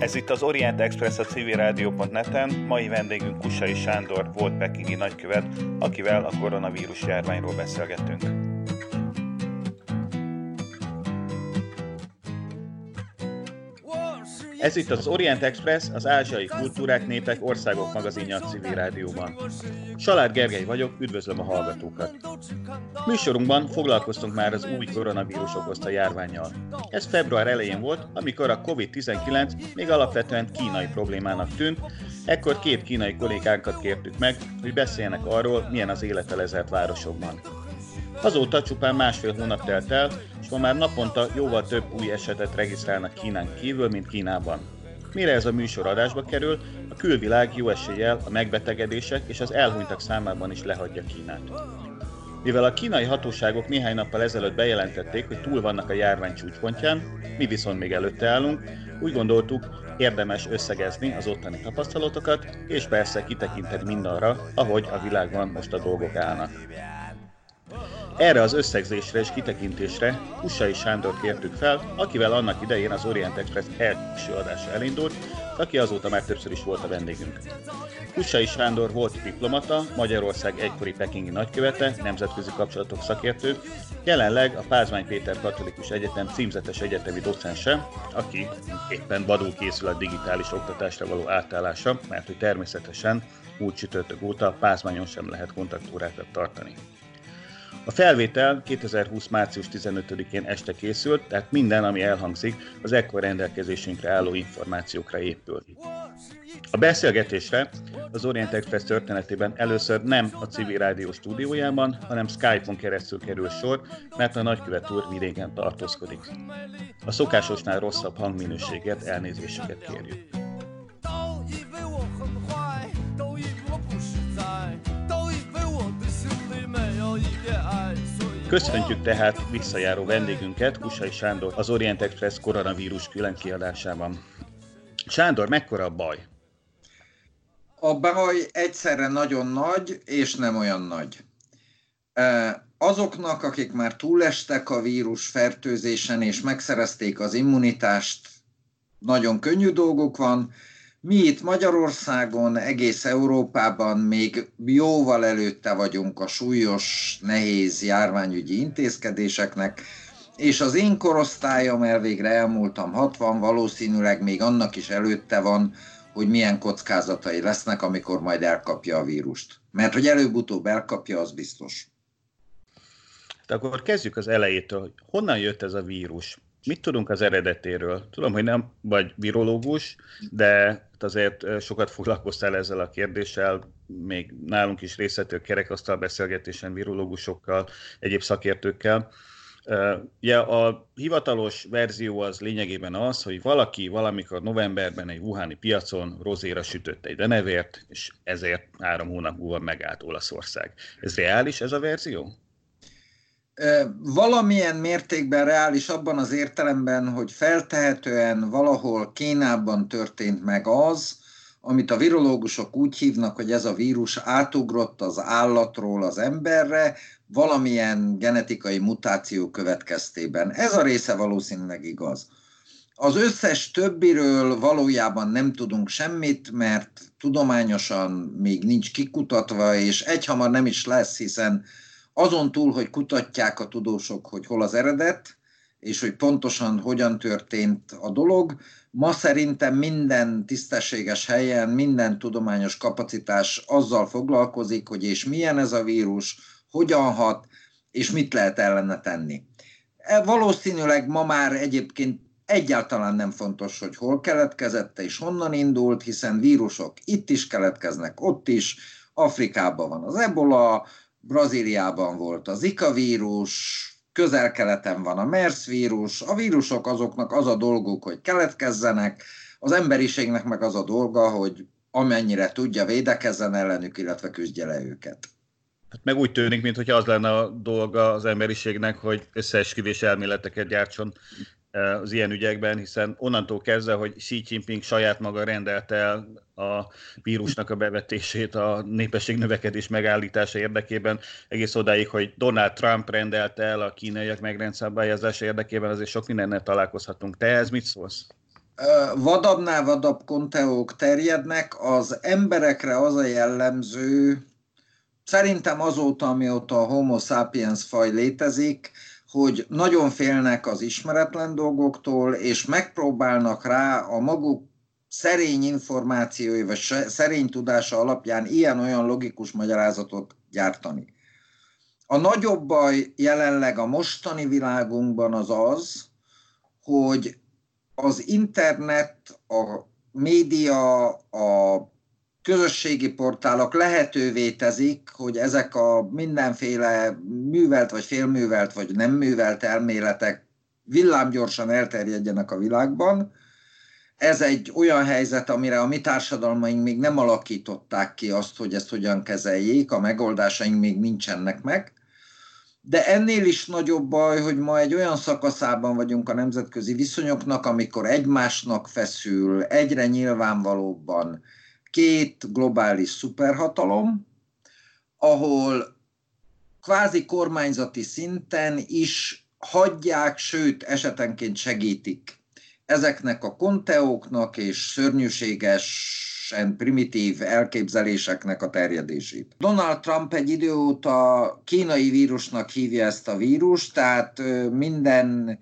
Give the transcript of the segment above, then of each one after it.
Ez itt az Orient Express a civilrádió.net-en. Mai vendégünk Kusai Sándor volt pekingi nagykövet, akivel a koronavírus járványról beszélgetünk. Ez itt az Orient Express, az ázsiai kultúrák, népek, országok magazinja a civil rádióban. Salár Gergely vagyok, üdvözlöm a hallgatókat. Műsorunkban foglalkoztunk már az új koronavírus okozta járványjal. Ez február elején volt, amikor a COVID-19 még alapvetően kínai problémának tűnt, ekkor két kínai kollégánkat kértük meg, hogy beszéljenek arról, milyen az élete lezert városokban. Azóta csupán másfél hónap telt el, és ma már naponta jóval több új esetet regisztrálnak Kínán kívül, mint Kínában. Mire ez a műsor adásba kerül, a külvilág jó eséllyel a megbetegedések és az elhunytak számában is lehagyja Kínát. Mivel a kínai hatóságok néhány nappal ezelőtt bejelentették, hogy túl vannak a járvány csúcspontján, mi viszont még előtte állunk, úgy gondoltuk, érdemes összegezni az ottani tapasztalatokat, és persze kitekinteni mindarra, ahogy a világban most a dolgok állnak. Erre az összegzésre és kitekintésre Kussai Sándor kértük fel, akivel annak idején az Orient Express első adása elindult, aki azóta már többször is volt a vendégünk. Kussai Sándor volt diplomata, Magyarország egykori pekingi nagykövete, nemzetközi kapcsolatok szakértő, jelenleg a Pázmány Péter Katolikus Egyetem címzetes egyetemi docense, aki éppen vadul készül a digitális oktatásra való átállása, mert hogy természetesen úgy csütörtök óta Pázmányon sem lehet kontaktúrákat tartani. A felvétel 2020. március 15-én este készült, tehát minden, ami elhangzik, az ekkor rendelkezésünkre álló információkra épül. A beszélgetésre az Orient Express történetében először nem a civil rádió stúdiójában, hanem Skype-on keresztül kerül sor, mert a nagykövet úr vidéken tartózkodik. A szokásosnál rosszabb hangminőséget, elnézéseket kérjük. Köszöntjük tehát visszajáró vendégünket, Kusai Sándor, az Orient Express koronavírus külön kiadásában. Sándor, mekkora a baj? A baj egyszerre nagyon nagy, és nem olyan nagy. Azoknak, akik már túlestek a vírus fertőzésen, és megszerezték az immunitást, nagyon könnyű dolgok van, mi itt Magyarországon, egész Európában még jóval előtte vagyunk a súlyos, nehéz járványügyi intézkedéseknek, és az én korosztályom elvégre elmúltam 60, valószínűleg még annak is előtte van, hogy milyen kockázatai lesznek, amikor majd elkapja a vírust. Mert hogy előbb-utóbb elkapja, az biztos. De akkor kezdjük az elejétől. Honnan jött ez a vírus? Mit tudunk az eredetéről? Tudom, hogy nem vagy virológus, de azért sokat foglalkoztál ezzel a kérdéssel, még nálunk is részlető kerekasztal beszélgetésen virológusokkal, egyéb szakértőkkel. Ja, a hivatalos verzió az lényegében az, hogy valaki valamikor novemberben egy Wuhani piacon rozéra sütött egy denevért, és ezért három hónap múlva megállt Olaszország. Ez reális ez a verzió? Valamilyen mértékben reális abban az értelemben, hogy feltehetően valahol Kínában történt meg az, amit a virológusok úgy hívnak, hogy ez a vírus átugrott az állatról az emberre, valamilyen genetikai mutáció következtében. Ez a része valószínűleg igaz. Az összes többiről valójában nem tudunk semmit, mert tudományosan még nincs kikutatva, és egyhamar nem is lesz, hiszen azon túl, hogy kutatják a tudósok, hogy hol az eredet, és hogy pontosan hogyan történt a dolog, ma szerintem minden tisztességes helyen, minden tudományos kapacitás azzal foglalkozik, hogy és milyen ez a vírus, hogyan hat, és mit lehet ellene tenni. E, valószínűleg ma már egyébként egyáltalán nem fontos, hogy hol keletkezett és honnan indult, hiszen vírusok itt is keletkeznek, ott is, Afrikában van az ebola, Brazíliában volt a Zika vírus, közel-keleten van a MERS vírus, a vírusok azoknak az a dolguk, hogy keletkezzenek, az emberiségnek meg az a dolga, hogy amennyire tudja, védekezzen ellenük, illetve küzdje le őket. Hát meg úgy tűnik, mintha az lenne a dolga az emberiségnek, hogy összeesküvés elméleteket gyártson az ilyen ügyekben, hiszen onnantól kezdve, hogy Xi Jinping saját maga rendelte el a vírusnak a bevetését a népesség növekedés megállítása érdekében, egész odáig, hogy Donald Trump rendelte el a kínaiak megrendszabályozása érdekében, azért sok mindennel találkozhatunk. Te ez mit szólsz? vadabbnál vadabb konteók terjednek, az emberekre az a jellemző, szerintem azóta, amióta a homo sapiens faj létezik, hogy nagyon félnek az ismeretlen dolgoktól, és megpróbálnak rá a maguk szerény információi, vagy szerény tudása alapján ilyen-olyan logikus magyarázatot gyártani. A nagyobb baj jelenleg a mostani világunkban az az, hogy az internet, a média, a közösségi portálok lehetővé tezik, hogy ezek a mindenféle művelt, vagy félművelt, vagy nem művelt elméletek villámgyorsan elterjedjenek a világban. Ez egy olyan helyzet, amire a mi társadalmaink még nem alakították ki azt, hogy ezt hogyan kezeljék, a megoldásaink még nincsenek meg. De ennél is nagyobb baj, hogy ma egy olyan szakaszában vagyunk a nemzetközi viszonyoknak, amikor egymásnak feszül, egyre nyilvánvalóbban két globális szuperhatalom, ahol kvázi kormányzati szinten is hagyják, sőt esetenként segítik ezeknek a konteóknak és szörnyűségesen primitív elképzeléseknek a terjedését. Donald Trump egy idő óta kínai vírusnak hívja ezt a vírust, tehát minden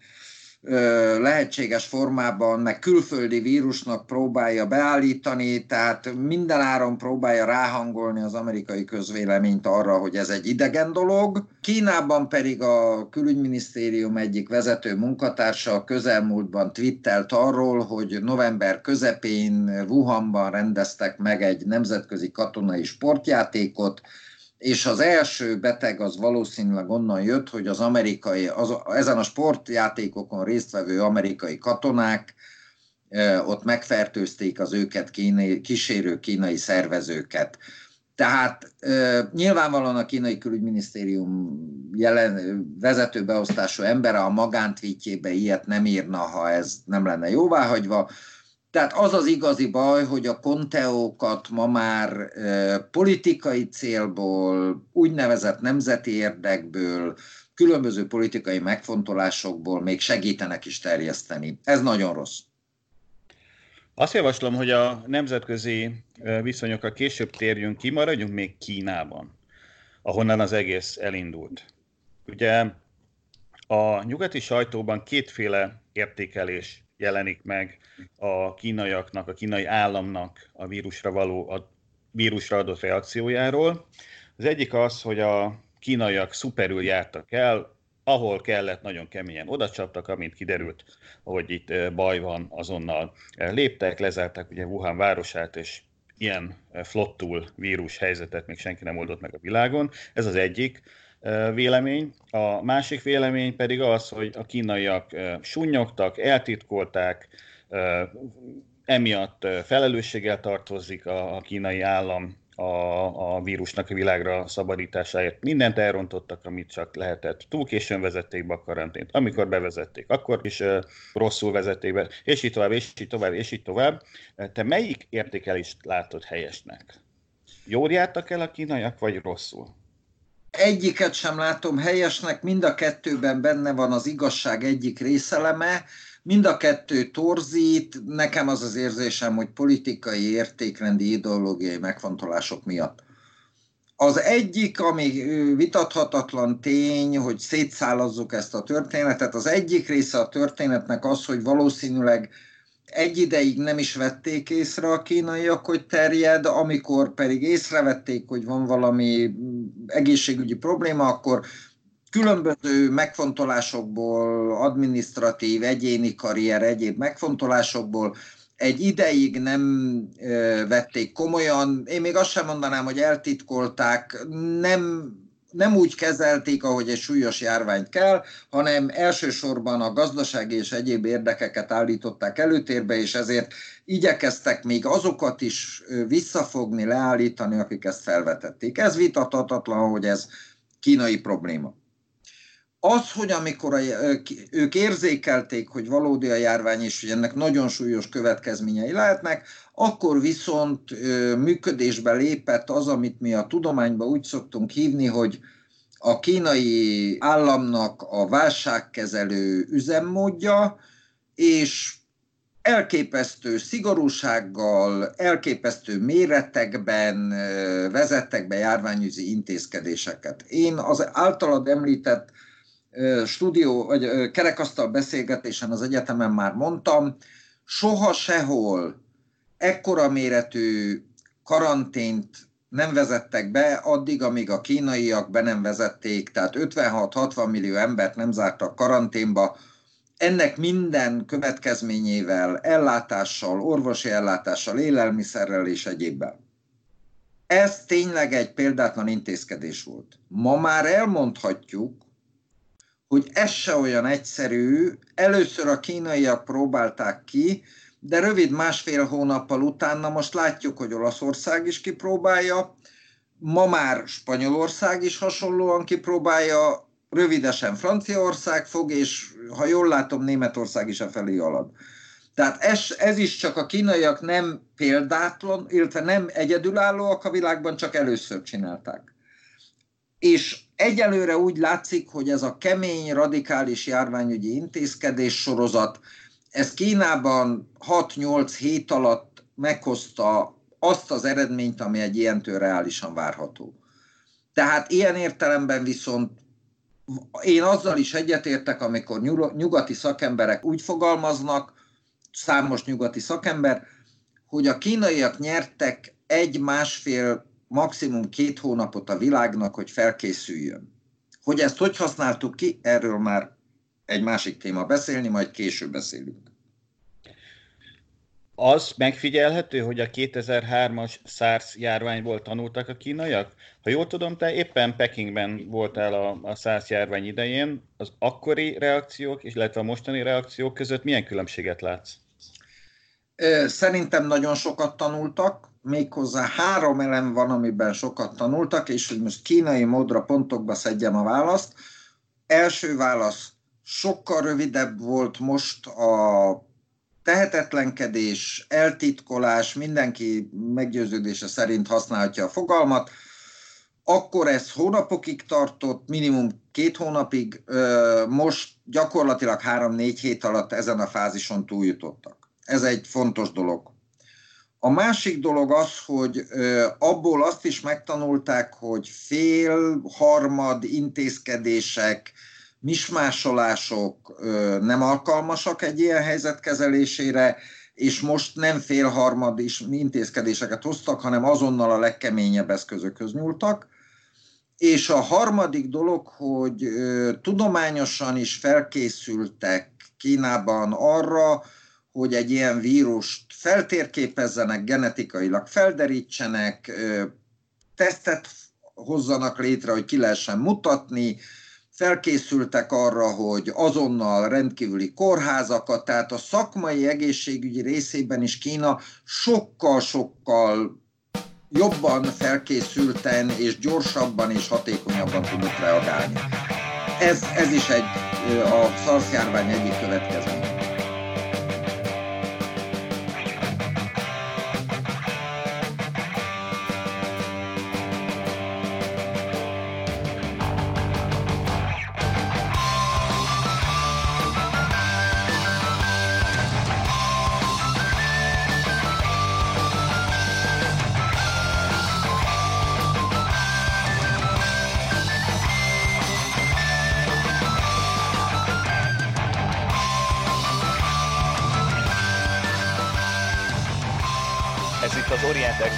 lehetséges formában, meg külföldi vírusnak próbálja beállítani, tehát minden áron próbálja ráhangolni az amerikai közvéleményt arra, hogy ez egy idegen dolog. Kínában pedig a külügyminisztérium egyik vezető munkatársa a közelmúltban twittelt arról, hogy november közepén Wuhanban rendeztek meg egy nemzetközi katonai sportjátékot, és az első beteg az valószínűleg onnan jött, hogy az amerikai, az, ezen a sportjátékokon résztvevő amerikai katonák ott megfertőzték az őket kínai, kísérő kínai szervezőket. Tehát nyilvánvalóan a kínai külügyminisztérium jelen vezető beosztású embere a magántvítjébe ilyet nem írna, ha ez nem lenne jóváhagyva. Tehát az az igazi baj, hogy a konteókat ma már politikai célból, úgynevezett nemzeti érdekből, különböző politikai megfontolásokból még segítenek is terjeszteni. Ez nagyon rossz. Azt javaslom, hogy a nemzetközi viszonyokra később térjünk ki, maradjunk még Kínában, ahonnan az egész elindult. Ugye a nyugati sajtóban kétféle értékelés jelenik meg a kínaiaknak, a kínai államnak a vírusra való, a vírusra adott reakciójáról. Az egyik az, hogy a kínaiak szuperül jártak el, ahol kellett, nagyon keményen odacsaptak, amint kiderült, hogy itt baj van, azonnal léptek, lezárták ugye Wuhan városát, és ilyen flottul vírus helyzetet még senki nem oldott meg a világon. Ez az egyik vélemény. A másik vélemény pedig az, hogy a kínaiak sunnyogtak, eltitkolták, emiatt felelősséggel tartozik a, kínai állam a, a vírusnak a világra szabadításáért. Mindent elrontottak, amit csak lehetett. Túl későn vezették be a karantént. Amikor bevezették, akkor is uh, rosszul vezették be, és így tovább, és így tovább, és így tovább. Te melyik értékelést látod helyesnek? Jól jártak el a kínaiak, vagy rosszul? Egyiket sem látom helyesnek, mind a kettőben benne van az igazság egyik részeleme, mind a kettő torzít, nekem az az érzésem, hogy politikai, értékrendi, ideológiai megfontolások miatt. Az egyik, ami vitathatatlan tény, hogy szétszállazzuk ezt a történetet, az egyik része a történetnek az, hogy valószínűleg egy ideig nem is vették észre a kínaiak, hogy terjed, amikor pedig észrevették, hogy van valami egészségügyi probléma, akkor különböző megfontolásokból, administratív, egyéni karrier, egyéb megfontolásokból egy ideig nem vették komolyan. Én még azt sem mondanám, hogy eltitkolták, nem nem úgy kezelték, ahogy egy súlyos járványt kell, hanem elsősorban a gazdasági és egyéb érdekeket állították előtérbe, és ezért igyekeztek még azokat is visszafogni, leállítani, akik ezt felvetették. Ez vitathatatlan, hogy ez kínai probléma. Az, hogy amikor a, ők érzékelték, hogy valódi a járvány, és hogy ennek nagyon súlyos következményei lehetnek, akkor viszont működésbe lépett az, amit mi a tudományban úgy szoktunk hívni, hogy a kínai államnak a válságkezelő üzemmódja, és elképesztő szigorúsággal, elképesztő méretekben vezettek be járványügyi intézkedéseket. Én az általad említett stúdió, vagy kerekasztal beszélgetésen az egyetemen már mondtam, soha sehol ekkora méretű karantént nem vezettek be addig, amíg a kínaiak be nem vezették, tehát 56-60 millió embert nem zártak karanténba, ennek minden következményével, ellátással, orvosi ellátással, élelmiszerrel és egyébben. Ez tényleg egy példátlan intézkedés volt. Ma már elmondhatjuk, hogy ez se olyan egyszerű. Először a kínaiak próbálták ki, de rövid másfél hónappal utána most látjuk, hogy Olaszország is kipróbálja, ma már Spanyolország is hasonlóan kipróbálja, rövidesen Franciaország fog, és ha jól látom, Németország is a felé halad. Tehát ez, ez is csak a kínaiak nem példátlan, illetve nem egyedülállóak a világban, csak először csinálták. És egyelőre úgy látszik, hogy ez a kemény, radikális járványügyi intézkedés sorozat, ez Kínában 6-8 hét alatt meghozta azt az eredményt, ami egy ilyentől reálisan várható. Tehát ilyen értelemben viszont én azzal is egyetértek, amikor nyugati szakemberek úgy fogalmaznak, számos nyugati szakember, hogy a kínaiak nyertek egy-másfél, maximum két hónapot a világnak, hogy felkészüljön. Hogy ezt hogy használtuk ki, erről már egy másik téma beszélni, majd később beszélünk. Az megfigyelhető, hogy a 2003-as SARS járványból tanultak a kínaiak? Ha jól tudom, te éppen Pekingben voltál a, a SARS járvány idején. Az akkori reakciók, illetve a mostani reakciók között milyen különbséget látsz? Szerintem nagyon sokat tanultak, méghozzá három elem van, amiben sokat tanultak, és hogy most kínai módra pontokba szedjem a választ. Első válasz, sokkal rövidebb volt most a tehetetlenkedés, eltitkolás, mindenki meggyőződése szerint használhatja a fogalmat, akkor ez hónapokig tartott, minimum két hónapig, most gyakorlatilag három-négy hét alatt ezen a fázison túljutottak. Ez egy fontos dolog. A másik dolog az, hogy abból azt is megtanulták, hogy fél, harmad intézkedések, mismásolások nem alkalmasak egy ilyen helyzet kezelésére, és most nem félharmad is intézkedéseket hoztak, hanem azonnal a legkeményebb eszközökhöz nyúltak. És a harmadik dolog, hogy tudományosan is felkészültek Kínában arra, hogy egy ilyen vírust feltérképezzenek, genetikailag felderítsenek, tesztet hozzanak létre, hogy ki lehessen mutatni, felkészültek arra, hogy azonnal rendkívüli kórházakat, tehát a szakmai egészségügyi részében is Kína sokkal-sokkal jobban felkészülten és gyorsabban és hatékonyabban tudott reagálni. Ez, ez is egy a SARS járvány egyik következménye.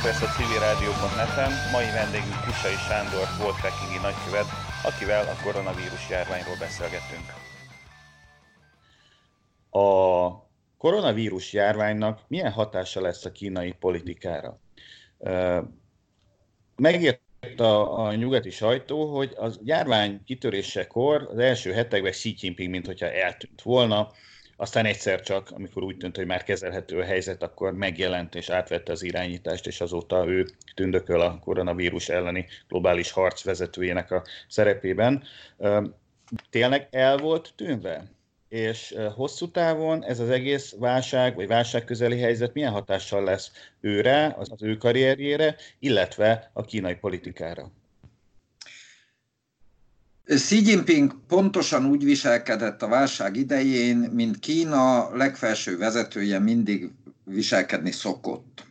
Express a civilrádió.net-en. Mai vendégünk Kusai Sándor volt pekingi nagykövet, akivel a koronavírus járványról beszélgetünk. A koronavírus járványnak milyen hatása lesz a kínai politikára? Megért a, a nyugati sajtó, hogy az járvány kitörésekor az első hetekben Xi Jinping, mintha eltűnt volna, aztán egyszer csak, amikor úgy tűnt, hogy már kezelhető a helyzet, akkor megjelent és átvette az irányítást, és azóta ő tündököl a koronavírus elleni globális harc vezetőjének a szerepében. Tényleg el volt tűnve? És hosszú távon ez az egész válság, vagy válságközeli helyzet milyen hatással lesz őre, az ő karrierjére, illetve a kínai politikára? Xi Jinping pontosan úgy viselkedett a válság idején, mint Kína legfelső vezetője mindig viselkedni szokott.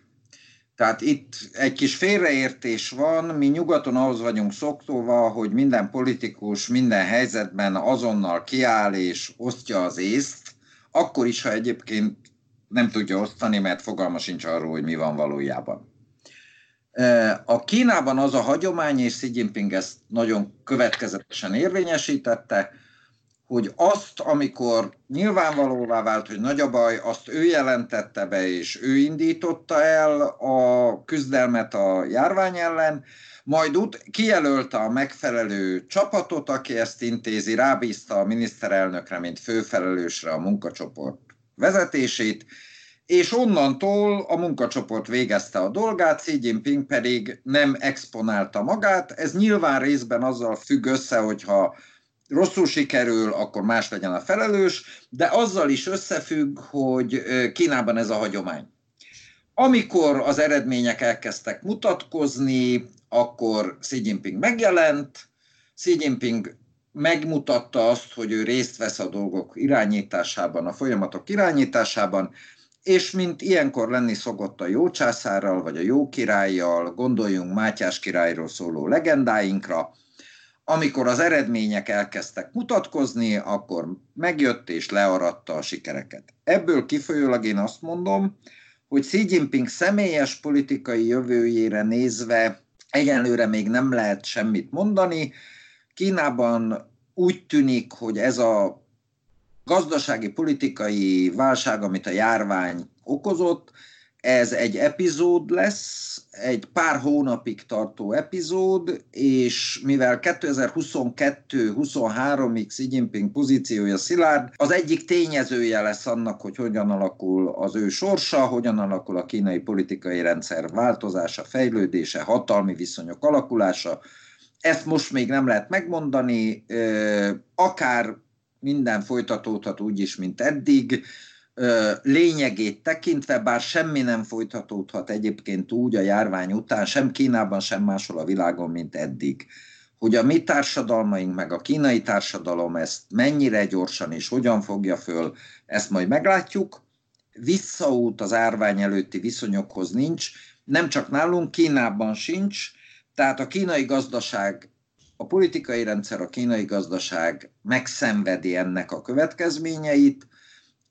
Tehát itt egy kis félreértés van, mi nyugaton ahhoz vagyunk szoktóva, hogy minden politikus minden helyzetben azonnal kiáll és osztja az észt, akkor is, ha egyébként nem tudja osztani, mert fogalma sincs arról, hogy mi van valójában. A Kínában az a hagyomány, és Xi Jinping ezt nagyon következetesen érvényesítette, hogy azt, amikor nyilvánvalóvá vált, hogy nagy a baj, azt ő jelentette be, és ő indította el a küzdelmet a járvány ellen, majd ut- kijelölte a megfelelő csapatot, aki ezt intézi, rábízta a miniszterelnökre, mint főfelelősre a munkacsoport vezetését, és onnantól a munkacsoport végezte a dolgát, Xi Jinping pedig nem exponálta magát. Ez nyilván részben azzal függ össze, hogyha rosszul sikerül, akkor más legyen a felelős, de azzal is összefügg, hogy Kínában ez a hagyomány. Amikor az eredmények elkezdtek mutatkozni, akkor Xi Jinping megjelent, Xi Jinping megmutatta azt, hogy ő részt vesz a dolgok irányításában, a folyamatok irányításában, és mint ilyenkor lenni szokott a jó császárral, vagy a jó királlyal, gondoljunk Mátyás királyról szóló legendáinkra, amikor az eredmények elkezdtek mutatkozni, akkor megjött és learatta a sikereket. Ebből kifolyólag én azt mondom, hogy Xi Jinping személyes politikai jövőjére nézve egyenlőre még nem lehet semmit mondani. Kínában úgy tűnik, hogy ez a gazdasági politikai válság, amit a járvány okozott, ez egy epizód lesz, egy pár hónapig tartó epizód, és mivel 2022-23-ig Xi Jinping pozíciója szilárd, az egyik tényezője lesz annak, hogy hogyan alakul az ő sorsa, hogyan alakul a kínai politikai rendszer változása, fejlődése, hatalmi viszonyok alakulása. Ezt most még nem lehet megmondani, akár minden folytatódhat úgy is, mint eddig, lényegét tekintve, bár semmi nem folytatódhat egyébként úgy a járvány után, sem Kínában, sem máshol a világon, mint eddig. Hogy a mi társadalmaink, meg a kínai társadalom ezt mennyire gyorsan és hogyan fogja föl, ezt majd meglátjuk. Visszaút az árvány előtti viszonyokhoz nincs, nem csak nálunk, Kínában sincs, tehát a kínai gazdaság a politikai rendszer, a kínai gazdaság megszenvedi ennek a következményeit,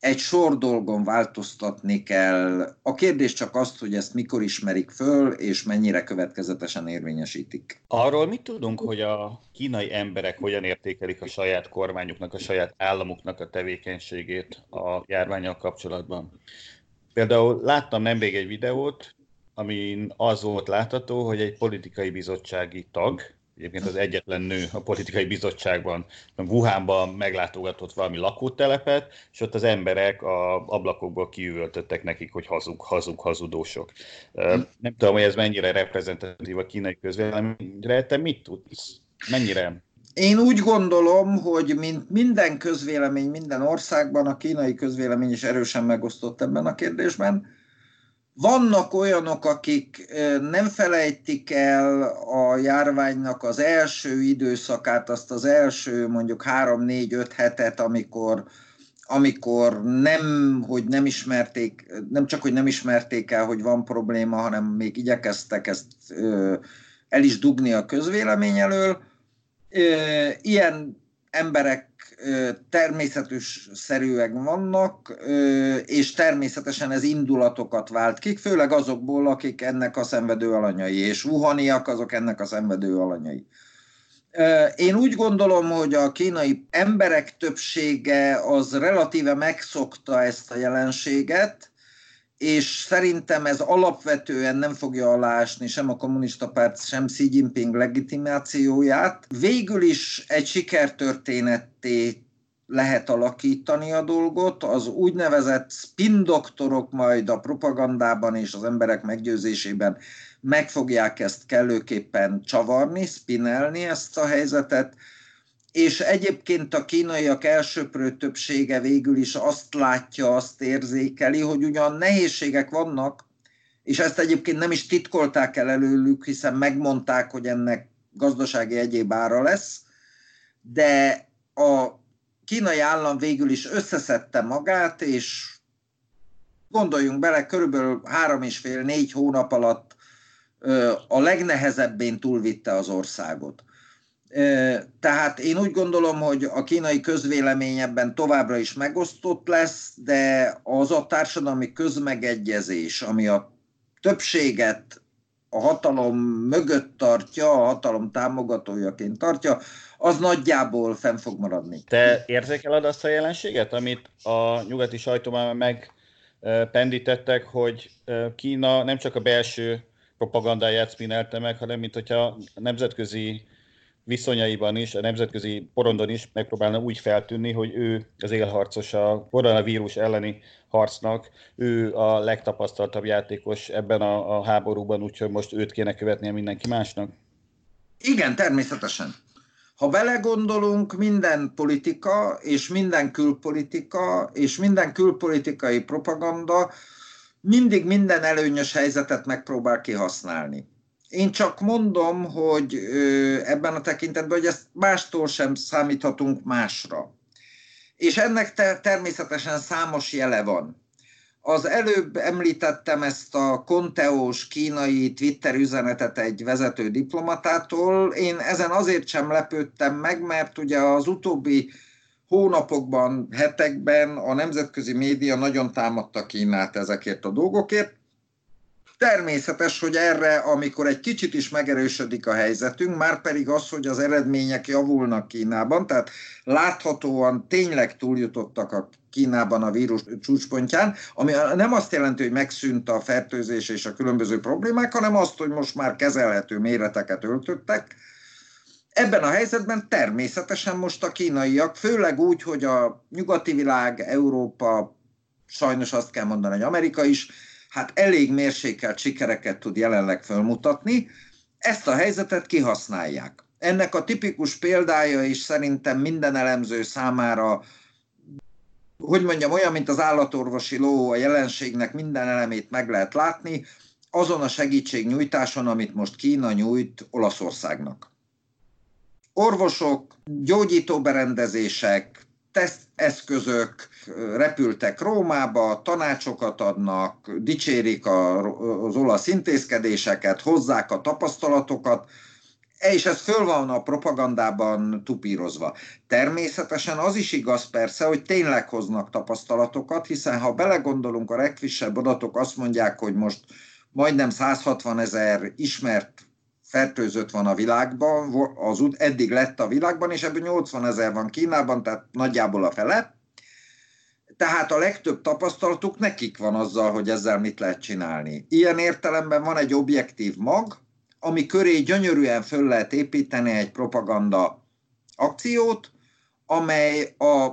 egy sor dolgon változtatni kell. A kérdés csak azt, hogy ezt mikor ismerik föl, és mennyire következetesen érvényesítik. Arról mit tudunk, hogy a kínai emberek hogyan értékelik a saját kormányuknak, a saját államuknak a tevékenységét a járványal kapcsolatban? Például láttam nemrég egy videót, amin az volt látható, hogy egy politikai bizottsági tag, egyébként az egyetlen nő a politikai bizottságban, Wuhanban meglátogatott valami lakótelepet, és ott az emberek a ablakokból kiüvöltöttek nekik, hogy hazug, hazug, hazudósok. Nem tudom, hogy ez mennyire reprezentatív a kínai közvéleményre, te mit tudsz? Mennyire én úgy gondolom, hogy mint minden közvélemény minden országban, a kínai közvélemény is erősen megosztott ebben a kérdésben. Vannak olyanok, akik nem felejtik el a járványnak az első időszakát, azt az első mondjuk 3-4-5 hetet, amikor, amikor nem, hogy nem ismerték, nem csak, hogy nem ismerték el, hogy van probléma, hanem még igyekeztek ezt el is dugni a közvélemény elől. Ilyen emberek természetes szerűek vannak, és természetesen ez indulatokat vált ki, főleg azokból, akik ennek a szenvedő alanyai, és wuhaniak azok ennek a szenvedő alanyai. Én úgy gondolom, hogy a kínai emberek többsége az relatíve megszokta ezt a jelenséget, és szerintem ez alapvetően nem fogja alásni sem a kommunista párt, sem Xi Jinping legitimációját. Végül is egy sikertörténetté lehet alakítani a dolgot, az úgynevezett spin doktorok majd a propagandában és az emberek meggyőzésében meg fogják ezt kellőképpen csavarni, spinelni ezt a helyzetet, és egyébként a kínaiak elsőprő többsége végül is azt látja, azt érzékeli, hogy ugyan nehézségek vannak, és ezt egyébként nem is titkolták el előlük, hiszen megmondták, hogy ennek gazdasági egyéb ára lesz, de a kínai állam végül is összeszedte magát, és gondoljunk bele, körülbelül három és fél, négy hónap alatt a legnehezebbén túlvitte az országot. Tehát én úgy gondolom, hogy a kínai közvélemény ebben továbbra is megosztott lesz, de az a társadalmi közmegegyezés, ami a többséget a hatalom mögött tartja, a hatalom támogatójaként tartja, az nagyjából fenn fog maradni. Te érzékeled azt a jelenséget, amit a nyugati sajtóban megpendítettek, hogy Kína nem csak a belső propagandáját spinelte meg, hanem mint hogyha nemzetközi viszonyaiban is, a nemzetközi porondon is megpróbálna úgy feltűnni, hogy ő az élharcos a koronavírus elleni harcnak, ő a legtapasztaltabb játékos ebben a, a háborúban, úgyhogy most őt kéne követnie mindenki másnak. Igen, természetesen. Ha belegondolunk, minden politika és minden külpolitika és minden külpolitikai propaganda mindig minden előnyös helyzetet megpróbál kihasználni. Én csak mondom, hogy ebben a tekintetben, hogy ezt mástól sem számíthatunk másra. És ennek te, természetesen számos jele van. Az előbb említettem ezt a konteós kínai Twitter üzenetet egy vezető diplomatától. Én ezen azért sem lepődtem meg, mert ugye az utóbbi hónapokban, hetekben a nemzetközi média nagyon támadta Kínát ezekért a dolgokért. Természetes, hogy erre, amikor egy kicsit is megerősödik a helyzetünk, már pedig az, hogy az eredmények javulnak Kínában, tehát láthatóan tényleg túljutottak a Kínában a vírus csúcspontján, ami nem azt jelenti, hogy megszűnt a fertőzés és a különböző problémák, hanem azt, hogy most már kezelhető méreteket öltöttek. Ebben a helyzetben természetesen most a kínaiak, főleg úgy, hogy a nyugati világ, Európa, sajnos azt kell mondani, hogy Amerika is, hát elég mérsékelt sikereket tud jelenleg felmutatni, ezt a helyzetet kihasználják. Ennek a tipikus példája is szerintem minden elemző számára, hogy mondjam, olyan, mint az állatorvosi ló, a jelenségnek minden elemét meg lehet látni, azon a segítségnyújtáson, amit most Kína nyújt Olaszországnak. Orvosok, gyógyítóberendezések, teszteszközök repültek Rómába, tanácsokat adnak, dicsérik az olasz intézkedéseket, hozzák a tapasztalatokat, és ez föl van a propagandában tupírozva. Természetesen az is igaz persze, hogy tényleg hoznak tapasztalatokat, hiszen ha belegondolunk, a legfrissebb adatok azt mondják, hogy most majdnem 160 ezer ismert fertőzött van a világban, az eddig lett a világban, és ebből 80 ezer van Kínában, tehát nagyjából a fele. Tehát a legtöbb tapasztalatuk nekik van azzal, hogy ezzel mit lehet csinálni. Ilyen értelemben van egy objektív mag, ami köré gyönyörűen föl lehet építeni egy propaganda akciót, amely a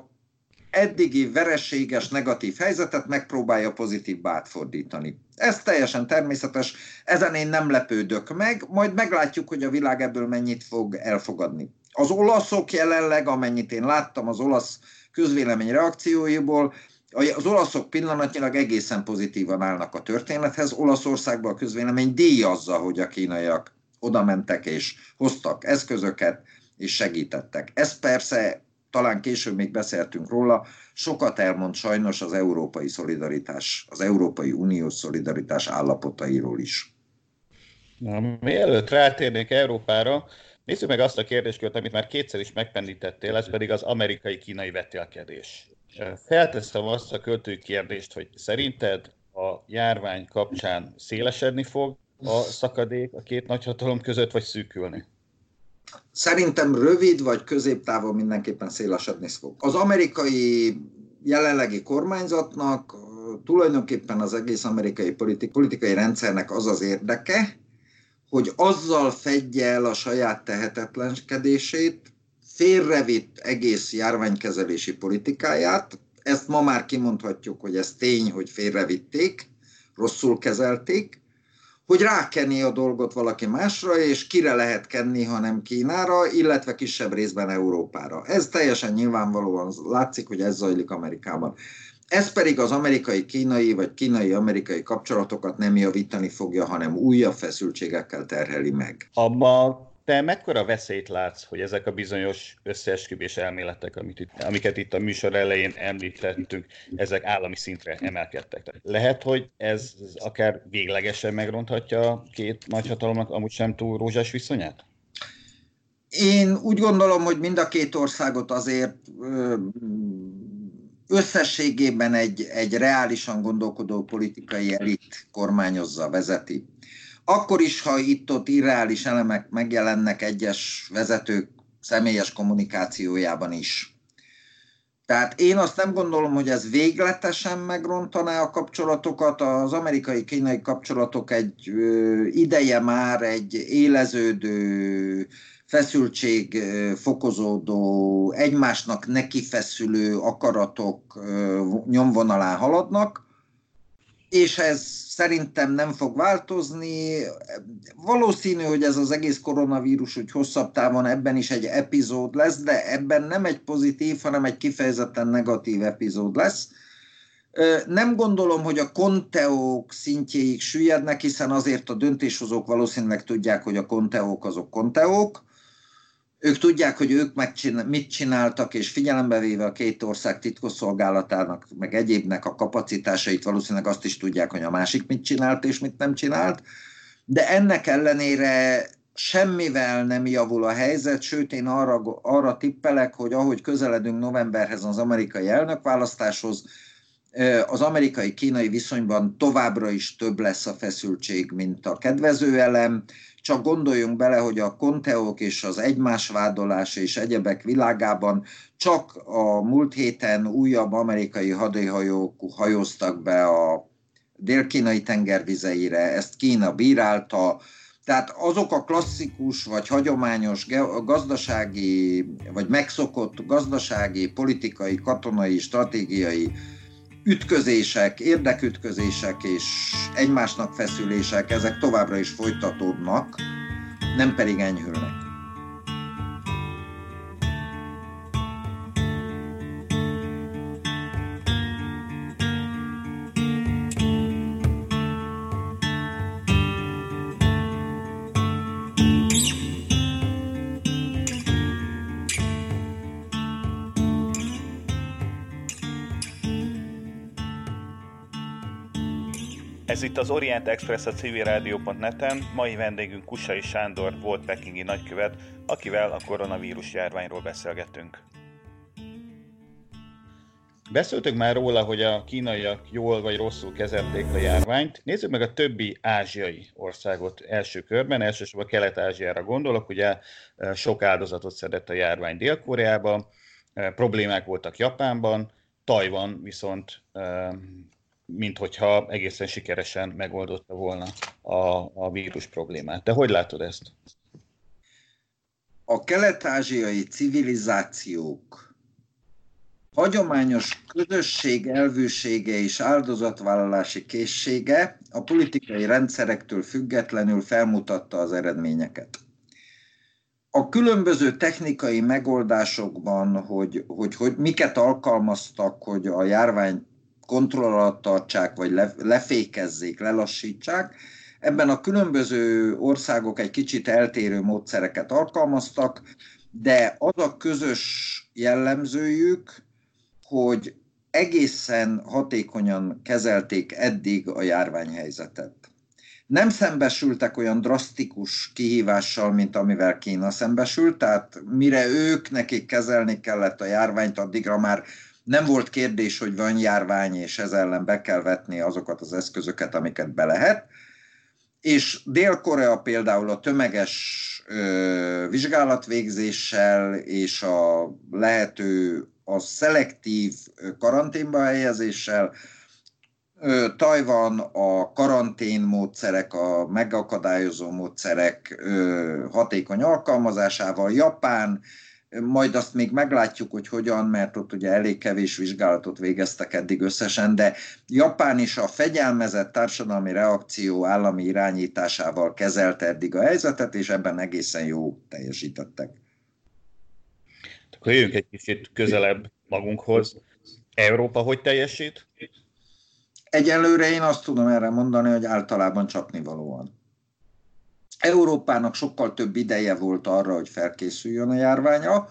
eddigi vereséges negatív helyzetet megpróbálja pozitívba átfordítani. Ez teljesen természetes, ezen én nem lepődök meg, majd meglátjuk, hogy a világ ebből mennyit fog elfogadni. Az olaszok jelenleg, amennyit én láttam az olasz közvélemény reakcióiból, az olaszok pillanatnyilag egészen pozitívan állnak a történethez. Olaszországban a közvélemény díjazza, hogy a kínaiak oda mentek és hoztak eszközöket és segítettek. Ez persze talán később még beszéltünk róla, sokat elmond sajnos az európai szolidaritás, az Európai Uniós szolidaritás állapotairól is. Na, mielőtt rátérnék Európára, nézzük meg azt a kérdéskört, amit már kétszer is megpendítettél, ez pedig az amerikai-kínai vetélkedés. Felteszem azt a költői kérdést, hogy szerinted a járvány kapcsán szélesedni fog a szakadék a két nagyhatalom között, vagy szűkülni? Szerintem rövid vagy középtávon mindenképpen szélesedni fog. Az amerikai jelenlegi kormányzatnak tulajdonképpen az egész amerikai politik, politikai rendszernek az az érdeke, hogy azzal fedje el a saját tehetetlenkedését, félrevitt egész járványkezelési politikáját, ezt ma már kimondhatjuk, hogy ez tény, hogy félrevitték, rosszul kezelték, hogy rákenni a dolgot valaki másra, és kire lehet kenni, ha nem Kínára, illetve kisebb részben Európára. Ez teljesen nyilvánvalóan látszik, hogy ez zajlik Amerikában. Ez pedig az amerikai-kínai vagy kínai-amerikai kapcsolatokat nem javítani fogja, hanem újabb feszültségekkel terheli meg. Abba Te mekkora veszélyt látsz, hogy ezek a bizonyos összeesküvés elméletek, amit itt, amiket itt a műsor elején említettünk, ezek állami szintre emelkedtek? Lehet, hogy ez akár véglegesen megronthatja a két nagyhatalomnak amúgy sem túl rózsás viszonyát? Én úgy gondolom, hogy mind a két országot azért összességében egy, egy reálisan gondolkodó politikai elit kormányozza, vezeti. Akkor is, ha itt-ott irreális elemek megjelennek egyes vezetők személyes kommunikációjában is. Tehát én azt nem gondolom, hogy ez végletesen megrontaná a kapcsolatokat. Az amerikai-kínai kapcsolatok egy ideje már egy éleződő, feszültség fokozódó, egymásnak nekifeszülő akaratok nyomvonalán haladnak, és ez szerintem nem fog változni. Valószínű, hogy ez az egész koronavírus úgy hosszabb távon ebben is egy epizód lesz, de ebben nem egy pozitív, hanem egy kifejezetten negatív epizód lesz. Nem gondolom, hogy a konteók szintjéig süllyednek, hiszen azért a döntéshozók valószínűleg tudják, hogy a konteók azok konteók, ők tudják, hogy ők mit csináltak, és figyelembe véve a két ország titkosszolgálatának, meg egyébnek a kapacitásait, valószínűleg azt is tudják, hogy a másik mit csinált és mit nem csinált. De ennek ellenére semmivel nem javul a helyzet, sőt én arra, arra tippelek, hogy ahogy közeledünk novemberhez az amerikai elnökválasztáshoz, az amerikai-kínai viszonyban továbbra is több lesz a feszültség, mint a kedvező elem, csak gondoljunk bele, hogy a konteók és az egymás vádolás és egyebek világában csak a múlt héten újabb amerikai hadihajók hajóztak be a dél-kínai tengervizeire, ezt Kína bírálta, tehát azok a klasszikus vagy hagyományos gazdasági, vagy megszokott gazdasági, politikai, katonai, stratégiai ütközések, érdekütközések és egymásnak feszülések, ezek továbbra is folytatódnak, nem pedig enyhülnek. Ez itt az Orient Express a civilrádió.net-en. Mai vendégünk Kusai Sándor volt pekingi nagykövet, akivel a koronavírus járványról beszélgetünk. Beszéltük már róla, hogy a kínaiak jól vagy rosszul kezelték a járványt. Nézzük meg a többi ázsiai országot első körben, elsősorban Kelet-Ázsiára gondolok, ugye eh, sok áldozatot szedett a járvány Dél-Koreában, eh, problémák voltak Japánban, Tajvan viszont eh, mint hogyha egészen sikeresen megoldotta volna a, a vírus problémát. De hogy látod ezt? A kelet-ázsiai civilizációk hagyományos közösség elvűsége és áldozatvállalási készsége a politikai rendszerektől függetlenül felmutatta az eredményeket. A különböző technikai megoldásokban, hogy, hogy, hogy miket alkalmaztak, hogy a járvány kontroll alatt tartsák, vagy lefékezzék, lelassítsák. Ebben a különböző országok egy kicsit eltérő módszereket alkalmaztak, de az a közös jellemzőjük, hogy egészen hatékonyan kezelték eddig a járványhelyzetet. Nem szembesültek olyan drasztikus kihívással, mint amivel Kína szembesült, tehát mire ők nekik kezelni kellett a járványt, addigra már nem volt kérdés, hogy van járvány, és ez ellen be kell vetni azokat az eszközöket, amiket be lehet. És Dél-Korea például a tömeges ö, vizsgálatvégzéssel és a lehető a szelektív karanténba helyezéssel, Tajvan a karantén módszerek, a megakadályozó módszerek hatékony alkalmazásával, Japán majd azt még meglátjuk, hogy hogyan, mert ott ugye elég kevés vizsgálatot végeztek eddig összesen, de Japán is a fegyelmezett társadalmi reakció állami irányításával kezelte eddig a helyzetet, és ebben egészen jó teljesítettek. Akkor jöjjünk egy kicsit közelebb magunkhoz. Európa hogy teljesít? Egyelőre én azt tudom erre mondani, hogy általában csapnivalóan. Európának sokkal több ideje volt arra, hogy felkészüljön a járványra,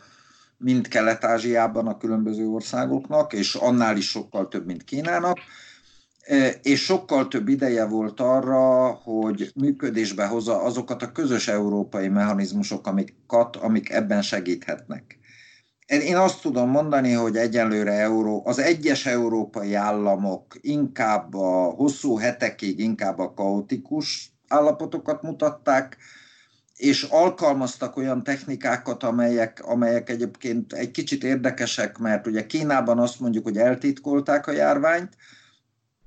mint Kelet-Ázsiában a különböző országoknak, és annál is sokkal több, mint Kínának, e, és sokkal több ideje volt arra, hogy működésbe hozza azokat a közös európai mechanizmusok, amiket, amik ebben segíthetnek. Én azt tudom mondani, hogy egyelőre Euró, az egyes európai államok inkább a hosszú hetekig inkább a kaotikus állapotokat mutatták, és alkalmaztak olyan technikákat, amelyek, amelyek egyébként egy kicsit érdekesek, mert ugye Kínában azt mondjuk, hogy eltitkolták a járványt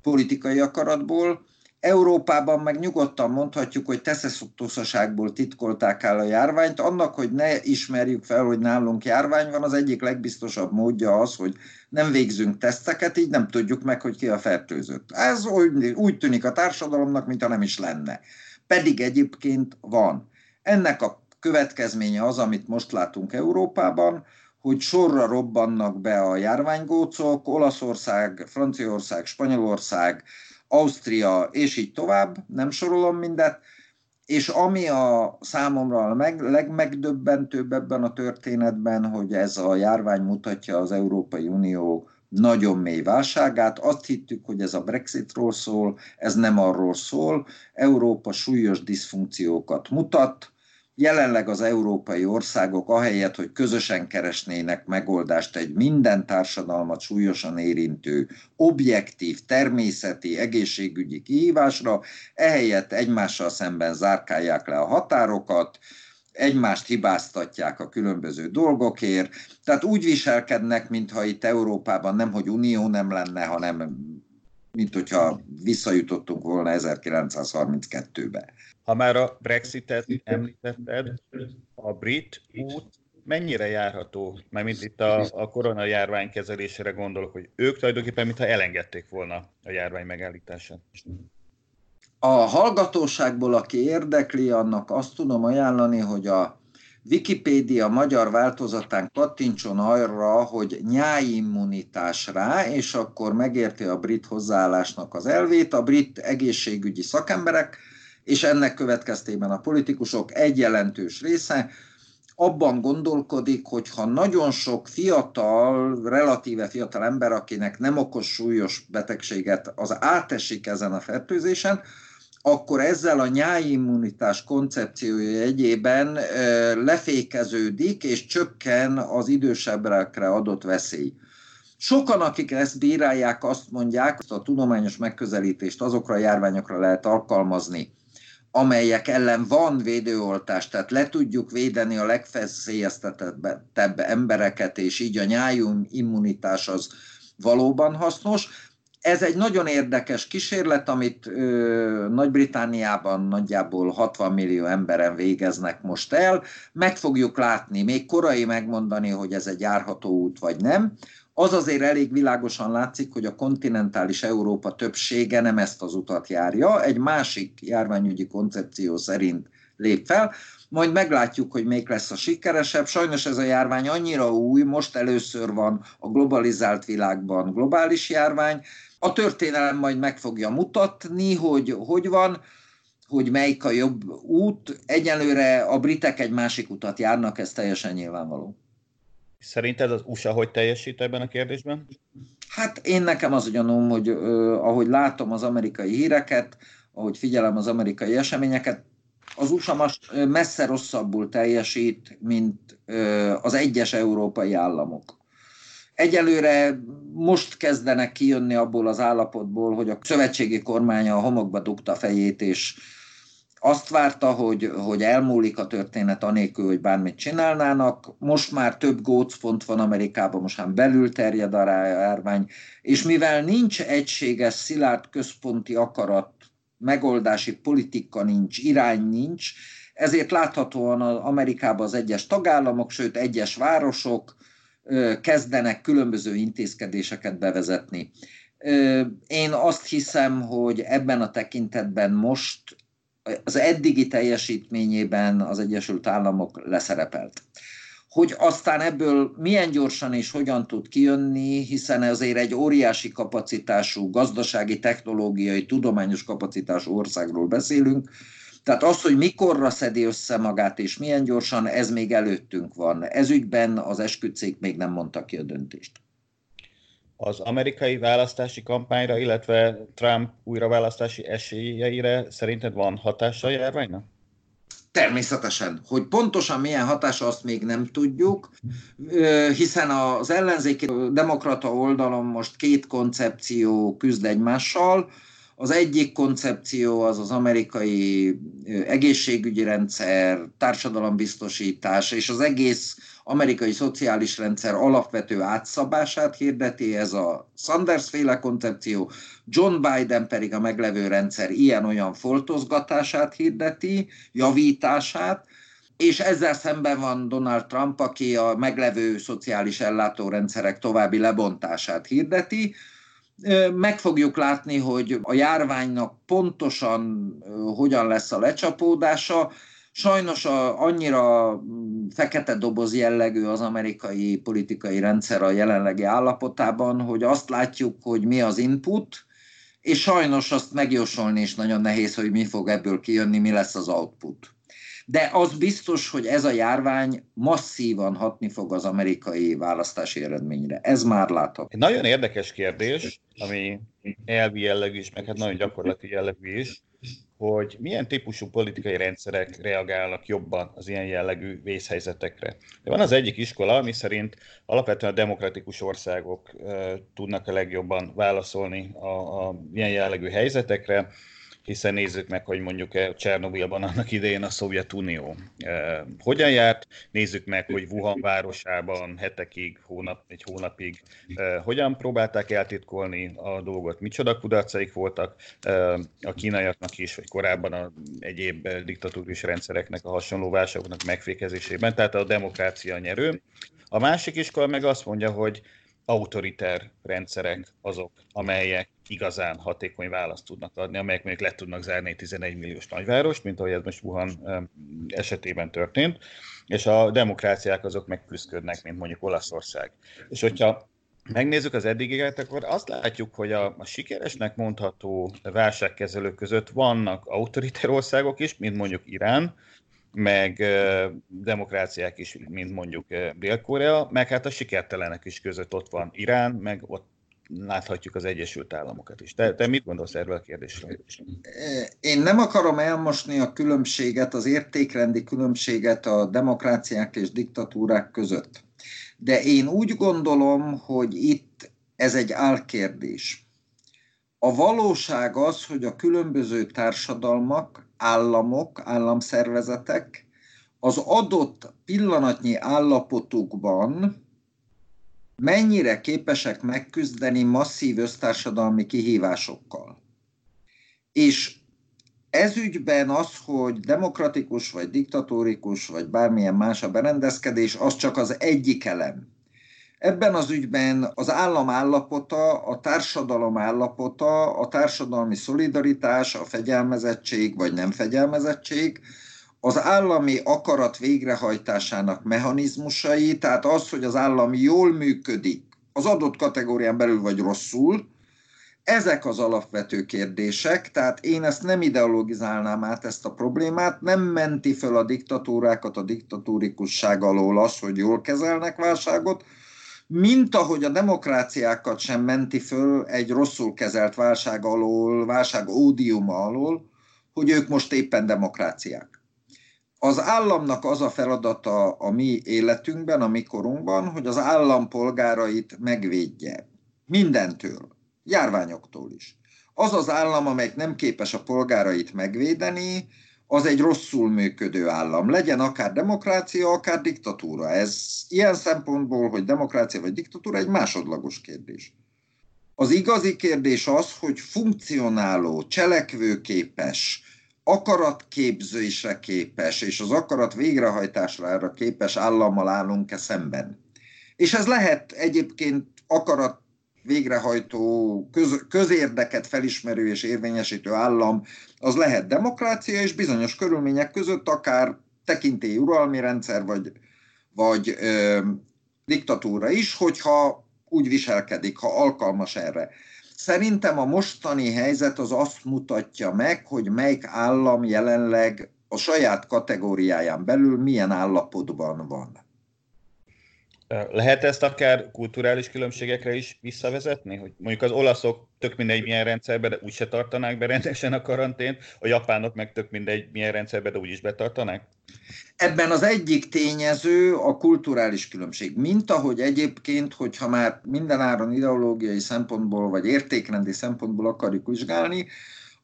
politikai akaratból, Európában meg nyugodtan mondhatjuk, hogy teszeszotoszaságból titkolták el a járványt. Annak, hogy ne ismerjük fel, hogy nálunk járvány van, az egyik legbiztosabb módja az, hogy nem végzünk teszteket, így nem tudjuk meg, hogy ki a fertőzött. Ez úgy, úgy tűnik a társadalomnak, mintha nem is lenne. Pedig egyébként van. Ennek a következménye az, amit most látunk Európában, hogy sorra robbannak be a járványgócok, Olaszország, Franciaország, Spanyolország, Ausztria, és így tovább, nem sorolom mindet, és ami a számomra a meg, legmegdöbbentőbb ebben a történetben, hogy ez a járvány mutatja az Európai Unió nagyon mély válságát. Azt hittük, hogy ez a Brexitról szól, ez nem arról szól. Európa súlyos diszfunkciókat mutat, Jelenleg az európai országok ahelyett, hogy közösen keresnének megoldást egy minden társadalmat súlyosan érintő, objektív, természeti, egészségügyi kihívásra, ehelyett egymással szemben zárkálják le a határokat, egymást hibáztatják a különböző dolgokért, tehát úgy viselkednek, mintha itt Európában nem, hogy unió nem lenne, hanem mint hogyha visszajutottunk volna 1932-be. Ha már a Brexitet említetted, a brit út mennyire járható, mint itt a, a koronajárvány kezelésére gondolok, hogy ők tulajdonképpen mintha elengedték volna a járvány megállítását. A hallgatóságból, aki érdekli, annak azt tudom ajánlani, hogy a Wikipédia magyar változatán kattintson arra, hogy nyáimmunitás rá, és akkor megérti a brit hozzáállásnak az elvét. A brit egészségügyi szakemberek és ennek következtében a politikusok egy jelentős része abban gondolkodik, hogy ha nagyon sok fiatal, relatíve fiatal ember, akinek nem okoz súlyos betegséget, az átesik ezen a fertőzésen, akkor ezzel a nyáimmunitás koncepciója egyében lefékeződik, és csökken az idősebbekre adott veszély. Sokan, akik ezt bírálják, azt mondják, hogy a tudományos megközelítést azokra a járványokra lehet alkalmazni, amelyek ellen van védőoltás, tehát le tudjuk védeni a legfeszélyeztetettebb embereket, és így a nyájum immunitás az valóban hasznos. Ez egy nagyon érdekes kísérlet, amit Nagy-Britániában nagyjából 60 millió emberen végeznek most el. Meg fogjuk látni, még korai megmondani, hogy ez egy járható út vagy nem. Az azért elég világosan látszik, hogy a kontinentális Európa többsége nem ezt az utat járja, egy másik járványügyi koncepció szerint lép fel, majd meglátjuk, hogy még lesz a sikeresebb. Sajnos ez a járvány annyira új, most először van a globalizált világban globális járvány. A történelem majd meg fogja mutatni, hogy hogy van, hogy melyik a jobb út. Egyelőre a britek egy másik utat járnak, ez teljesen nyilvánvaló. Szerinted az USA hogy teljesít ebben a kérdésben? Hát én nekem az gyanúm, hogy uh, ahogy látom az amerikai híreket, ahogy figyelem az amerikai eseményeket, az USA most messze rosszabbul teljesít, mint uh, az egyes európai államok. Egyelőre most kezdenek kijönni abból az állapotból, hogy a szövetségi kormánya a homokba dugta fejét, és azt várta, hogy, hogy elmúlik a történet anélkül, hogy bármit csinálnának. Most már több gócpont van Amerikában, most már belül terjed a járvány, és mivel nincs egységes, szilárd központi akarat, megoldási politika nincs, irány nincs, ezért láthatóan az Amerikában az egyes tagállamok, sőt egyes városok kezdenek különböző intézkedéseket bevezetni. Én azt hiszem, hogy ebben a tekintetben most az eddigi teljesítményében az Egyesült Államok leszerepelt. Hogy aztán ebből milyen gyorsan és hogyan tud kijönni, hiszen azért egy óriási kapacitású, gazdasági, technológiai, tudományos kapacitású országról beszélünk, Tehát az, hogy mikorra szedi össze magát és milyen gyorsan, ez még előttünk van. Ez ügyben az esküdcék még nem mondtak ki a döntést. Az amerikai választási kampányra, illetve Trump újraválasztási esélyeire szerinted van hatása a járványnak? Természetesen. Hogy pontosan milyen hatása, azt még nem tudjuk, hiszen az ellenzéki demokrata oldalon most két koncepció küzd egymással. Az egyik koncepció az az amerikai egészségügyi rendszer, társadalombiztosítás és az egész amerikai szociális rendszer alapvető átszabását hirdeti, ez a Sanders féle koncepció, John Biden pedig a meglevő rendszer ilyen-olyan foltozgatását hirdeti, javítását, és ezzel szemben van Donald Trump, aki a meglevő szociális ellátórendszerek további lebontását hirdeti. Meg fogjuk látni, hogy a járványnak pontosan hogyan lesz a lecsapódása. Sajnos a, annyira mm, fekete doboz jellegű az amerikai politikai rendszer a jelenlegi állapotában, hogy azt látjuk, hogy mi az input, és sajnos azt megjósolni is nagyon nehéz, hogy mi fog ebből kijönni, mi lesz az output. De az biztos, hogy ez a járvány masszívan hatni fog az amerikai választási eredményre. Ez már látható. Egy nagyon érdekes kérdés, ami elvi jellegű is, meg hát nagyon gyakorlati jellegű is, hogy milyen típusú politikai rendszerek reagálnak jobban az ilyen jellegű vészhelyzetekre. De van az egyik iskola, ami szerint alapvetően a demokratikus országok tudnak a legjobban válaszolni a, a ilyen jellegű helyzetekre, hiszen nézzük meg, hogy mondjuk eh, Csernobilban annak idején a Szovjetunió eh, hogyan járt, nézzük meg, hogy Wuhan városában hetekig, hónap, egy hónapig eh, hogyan próbálták eltitkolni a dolgot, micsoda kudarcaik voltak a kínaiaknak is, vagy korábban a egyéb diktatúris rendszereknek a hasonló válságoknak megfékezésében, tehát a demokrácia nyerő. A másik iskola meg azt mondja, hogy autoriter rendszerek azok, amelyek igazán hatékony választ tudnak adni, amelyek még le tudnak zárni egy 11 milliós nagyvárost, mint ahogy ez most Wuhan esetében történt, és a demokráciák azok megküzdködnek, mint mondjuk Olaszország. És hogyha megnézzük az eddigieket, akkor azt látjuk, hogy a, a sikeresnek mondható válságkezelők között vannak autoriter országok is, mint mondjuk Irán, meg demokráciák is, mint mondjuk Dél-Korea, meg hát a sikertelenek is között ott van Irán, meg ott láthatjuk az Egyesült Államokat is. Te, te mit gondolsz erről a kérdésről? Én nem akarom elmosni a különbséget, az értékrendi különbséget a demokráciák és diktatúrák között. De én úgy gondolom, hogy itt ez egy álkérdés. A valóság az, hogy a különböző társadalmak államok, államszervezetek az adott pillanatnyi állapotukban mennyire képesek megküzdeni masszív össztársadalmi kihívásokkal. És ez ügyben az, hogy demokratikus, vagy diktatórikus, vagy bármilyen más a berendezkedés, az csak az egyik elem. Ebben az ügyben az állam állapota, a társadalom állapota, a társadalmi szolidaritás, a fegyelmezettség vagy nem fegyelmezettség, az állami akarat végrehajtásának mechanizmusai, tehát az, hogy az állam jól működik, az adott kategórián belül vagy rosszul, ezek az alapvető kérdések, tehát én ezt nem ideologizálnám át ezt a problémát, nem menti föl a diktatúrákat a diktatórikusság alól az, hogy jól kezelnek válságot, mint ahogy a demokráciákat sem menti föl egy rosszul kezelt válság alól, válság ódiuma alól, hogy ők most éppen demokráciák. Az államnak az a feladata a mi életünkben, a mi korunkban, hogy az állampolgárait megvédje. Mindentől, járványoktól is. Az az állam, amelyik nem képes a polgárait megvédeni, az egy rosszul működő állam. Legyen akár demokrácia, akár diktatúra. Ez ilyen szempontból, hogy demokrácia vagy diktatúra, egy másodlagos kérdés. Az igazi kérdés az, hogy funkcionáló, cselekvőképes, akaratképzésre képes, és az akarat végrehajtásra képes állammal állunk-e szemben. És ez lehet egyébként akarat végrehajtó, köz, közérdeket felismerő és érvényesítő állam, az lehet demokrácia, és bizonyos körülmények között akár tekintély uralmi rendszer, vagy, vagy ö, diktatúra is, hogyha úgy viselkedik, ha alkalmas erre. Szerintem a mostani helyzet az azt mutatja meg, hogy melyik állam jelenleg a saját kategóriáján belül milyen állapotban van. Lehet ezt akár kulturális különbségekre is visszavezetni? Hogy mondjuk az olaszok tök mindegy milyen rendszerbe, de úgyse tartanák be rendesen a karantént, a japánok meg tök mindegy milyen rendszerbe, de úgyis betartanák? Ebben az egyik tényező a kulturális különbség. Mint ahogy egyébként, hogyha már mindenáron ideológiai szempontból vagy értékrendi szempontból akarjuk vizsgálni,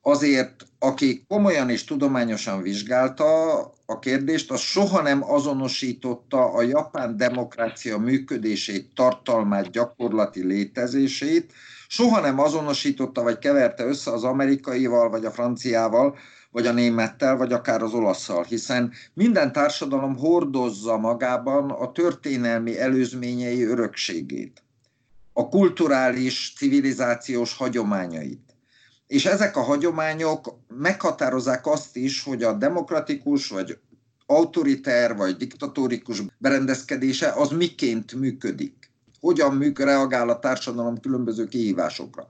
azért aki komolyan és tudományosan vizsgálta a kérdést, az soha nem azonosította a japán demokrácia működését, tartalmát, gyakorlati létezését, soha nem azonosította vagy keverte össze az amerikaival, vagy a franciával, vagy a némettel, vagy akár az olaszszal, hiszen minden társadalom hordozza magában a történelmi előzményei örökségét, a kulturális, civilizációs hagyományait és ezek a hagyományok meghatározzák azt is, hogy a demokratikus vagy autoriter vagy diktatórikus berendezkedése az miként működik. Hogyan működik, reagál a társadalom különböző kihívásokra.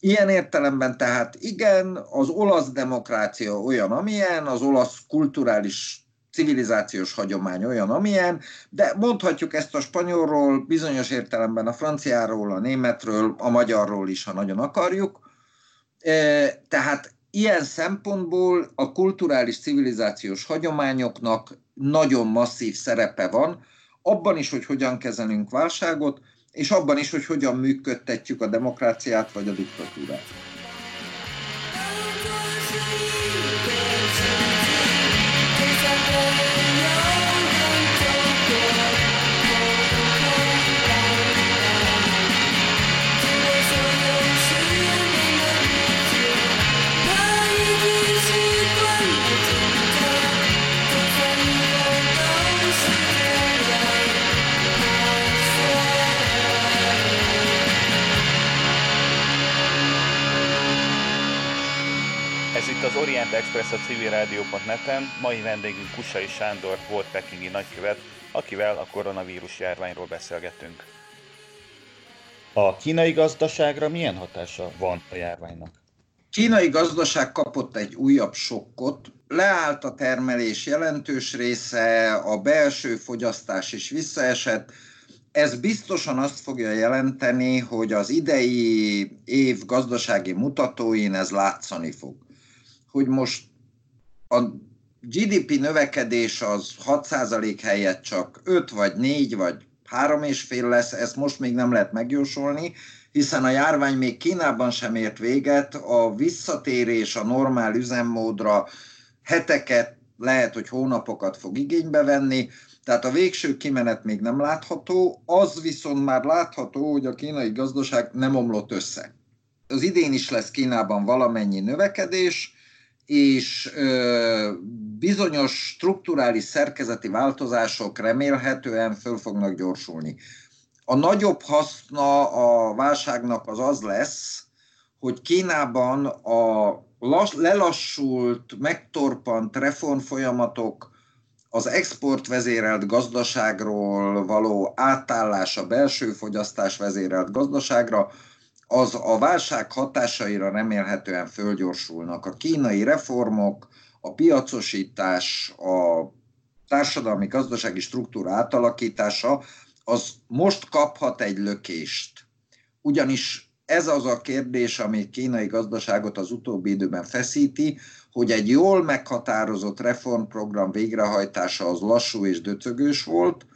Ilyen értelemben tehát igen, az olasz demokrácia olyan, amilyen, az olasz kulturális civilizációs hagyomány olyan, amilyen, de mondhatjuk ezt a spanyolról, bizonyos értelemben a franciáról, a németről, a magyarról is, ha nagyon akarjuk. Tehát ilyen szempontból a kulturális civilizációs hagyományoknak nagyon masszív szerepe van, abban is, hogy hogyan kezelünk válságot, és abban is, hogy hogyan működtetjük a demokráciát vagy a diktatúrát. Az Orient Express a civilrádió.net-en. Mai vendégünk Kusai Sándor volt pekingi nagykövet, akivel a koronavírus járványról beszélgettünk. A kínai gazdaságra milyen hatása van a járványnak? Kínai gazdaság kapott egy újabb sokkot, leállt a termelés jelentős része, a belső fogyasztás is visszaesett, ez biztosan azt fogja jelenteni, hogy az idei év gazdasági mutatóin ez látszani fog hogy most a GDP növekedés az 6% helyett csak 5 vagy 4 vagy 3,5 lesz, ezt most még nem lehet megjósolni, hiszen a járvány még Kínában sem ért véget, a visszatérés a normál üzemmódra heteket, lehet, hogy hónapokat fog igénybe venni, tehát a végső kimenet még nem látható, az viszont már látható, hogy a kínai gazdaság nem omlott össze. Az idén is lesz Kínában valamennyi növekedés, és bizonyos strukturális szerkezeti változások remélhetően föl fognak gyorsulni. A nagyobb haszna a válságnak az az lesz, hogy Kínában a lelassult, megtorpant reformfolyamatok, az exportvezérelt gazdaságról való átállás a belső fogyasztás vezérelt gazdaságra az a válság hatásaira remélhetően fölgyorsulnak. A kínai reformok, a piacosítás, a társadalmi gazdasági struktúra átalakítása, az most kaphat egy lökést. Ugyanis ez az a kérdés, ami kínai gazdaságot az utóbbi időben feszíti, hogy egy jól meghatározott reformprogram végrehajtása az lassú és döcögős volt.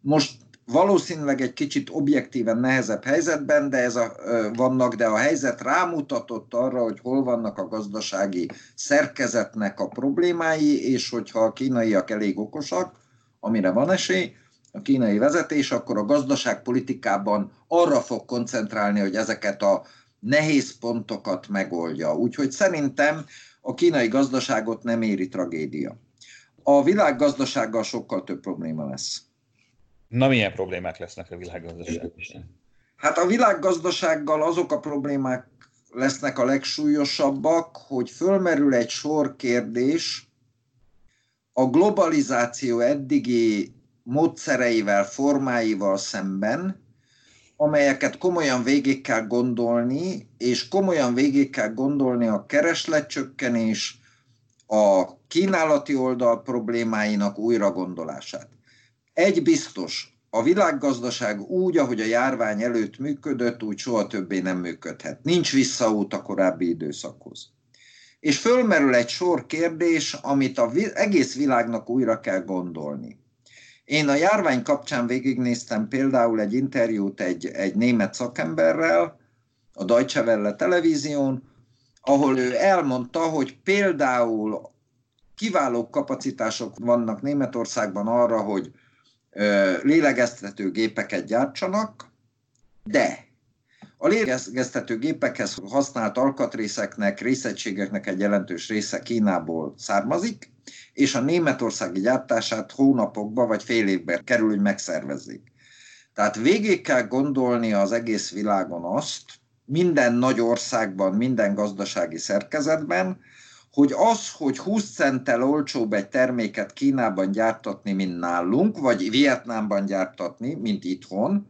Most valószínűleg egy kicsit objektíven nehezebb helyzetben, de ez a, vannak, de a helyzet rámutatott arra, hogy hol vannak a gazdasági szerkezetnek a problémái, és hogyha a kínaiak elég okosak, amire van esély, a kínai vezetés, akkor a gazdaságpolitikában arra fog koncentrálni, hogy ezeket a nehéz pontokat megoldja. Úgyhogy szerintem a kínai gazdaságot nem éri tragédia. A világgazdasággal sokkal több probléma lesz. Na, milyen problémák lesznek a világgazdaságban? Hát a világgazdasággal azok a problémák lesznek a legsúlyosabbak, hogy fölmerül egy sor kérdés a globalizáció eddigi módszereivel, formáival szemben, amelyeket komolyan végig kell gondolni, és komolyan végig kell gondolni a keresletcsökkenés, a kínálati oldal problémáinak újragondolását. Egy biztos, a világgazdaság úgy, ahogy a járvány előtt működött, úgy soha többé nem működhet. Nincs visszaút a korábbi időszakhoz. És fölmerül egy sor kérdés, amit az egész világnak újra kell gondolni. Én a járvány kapcsán végignéztem például egy interjút egy, egy német szakemberrel, a Deutsche Welle televízión, ahol ő elmondta, hogy például kiváló kapacitások vannak Németországban arra, hogy lélegeztető gépeket gyártsanak, de a lélegeztető gépekhez használt alkatrészeknek, részegységeknek egy jelentős része Kínából származik, és a németországi gyártását hónapokba vagy fél évben kerül, hogy megszervezzék. Tehát végig kell gondolni az egész világon azt, minden nagy országban, minden gazdasági szerkezetben, hogy az, hogy 20 centtel olcsóbb egy terméket Kínában gyártatni, mint nálunk, vagy Vietnámban gyártatni, mint itthon,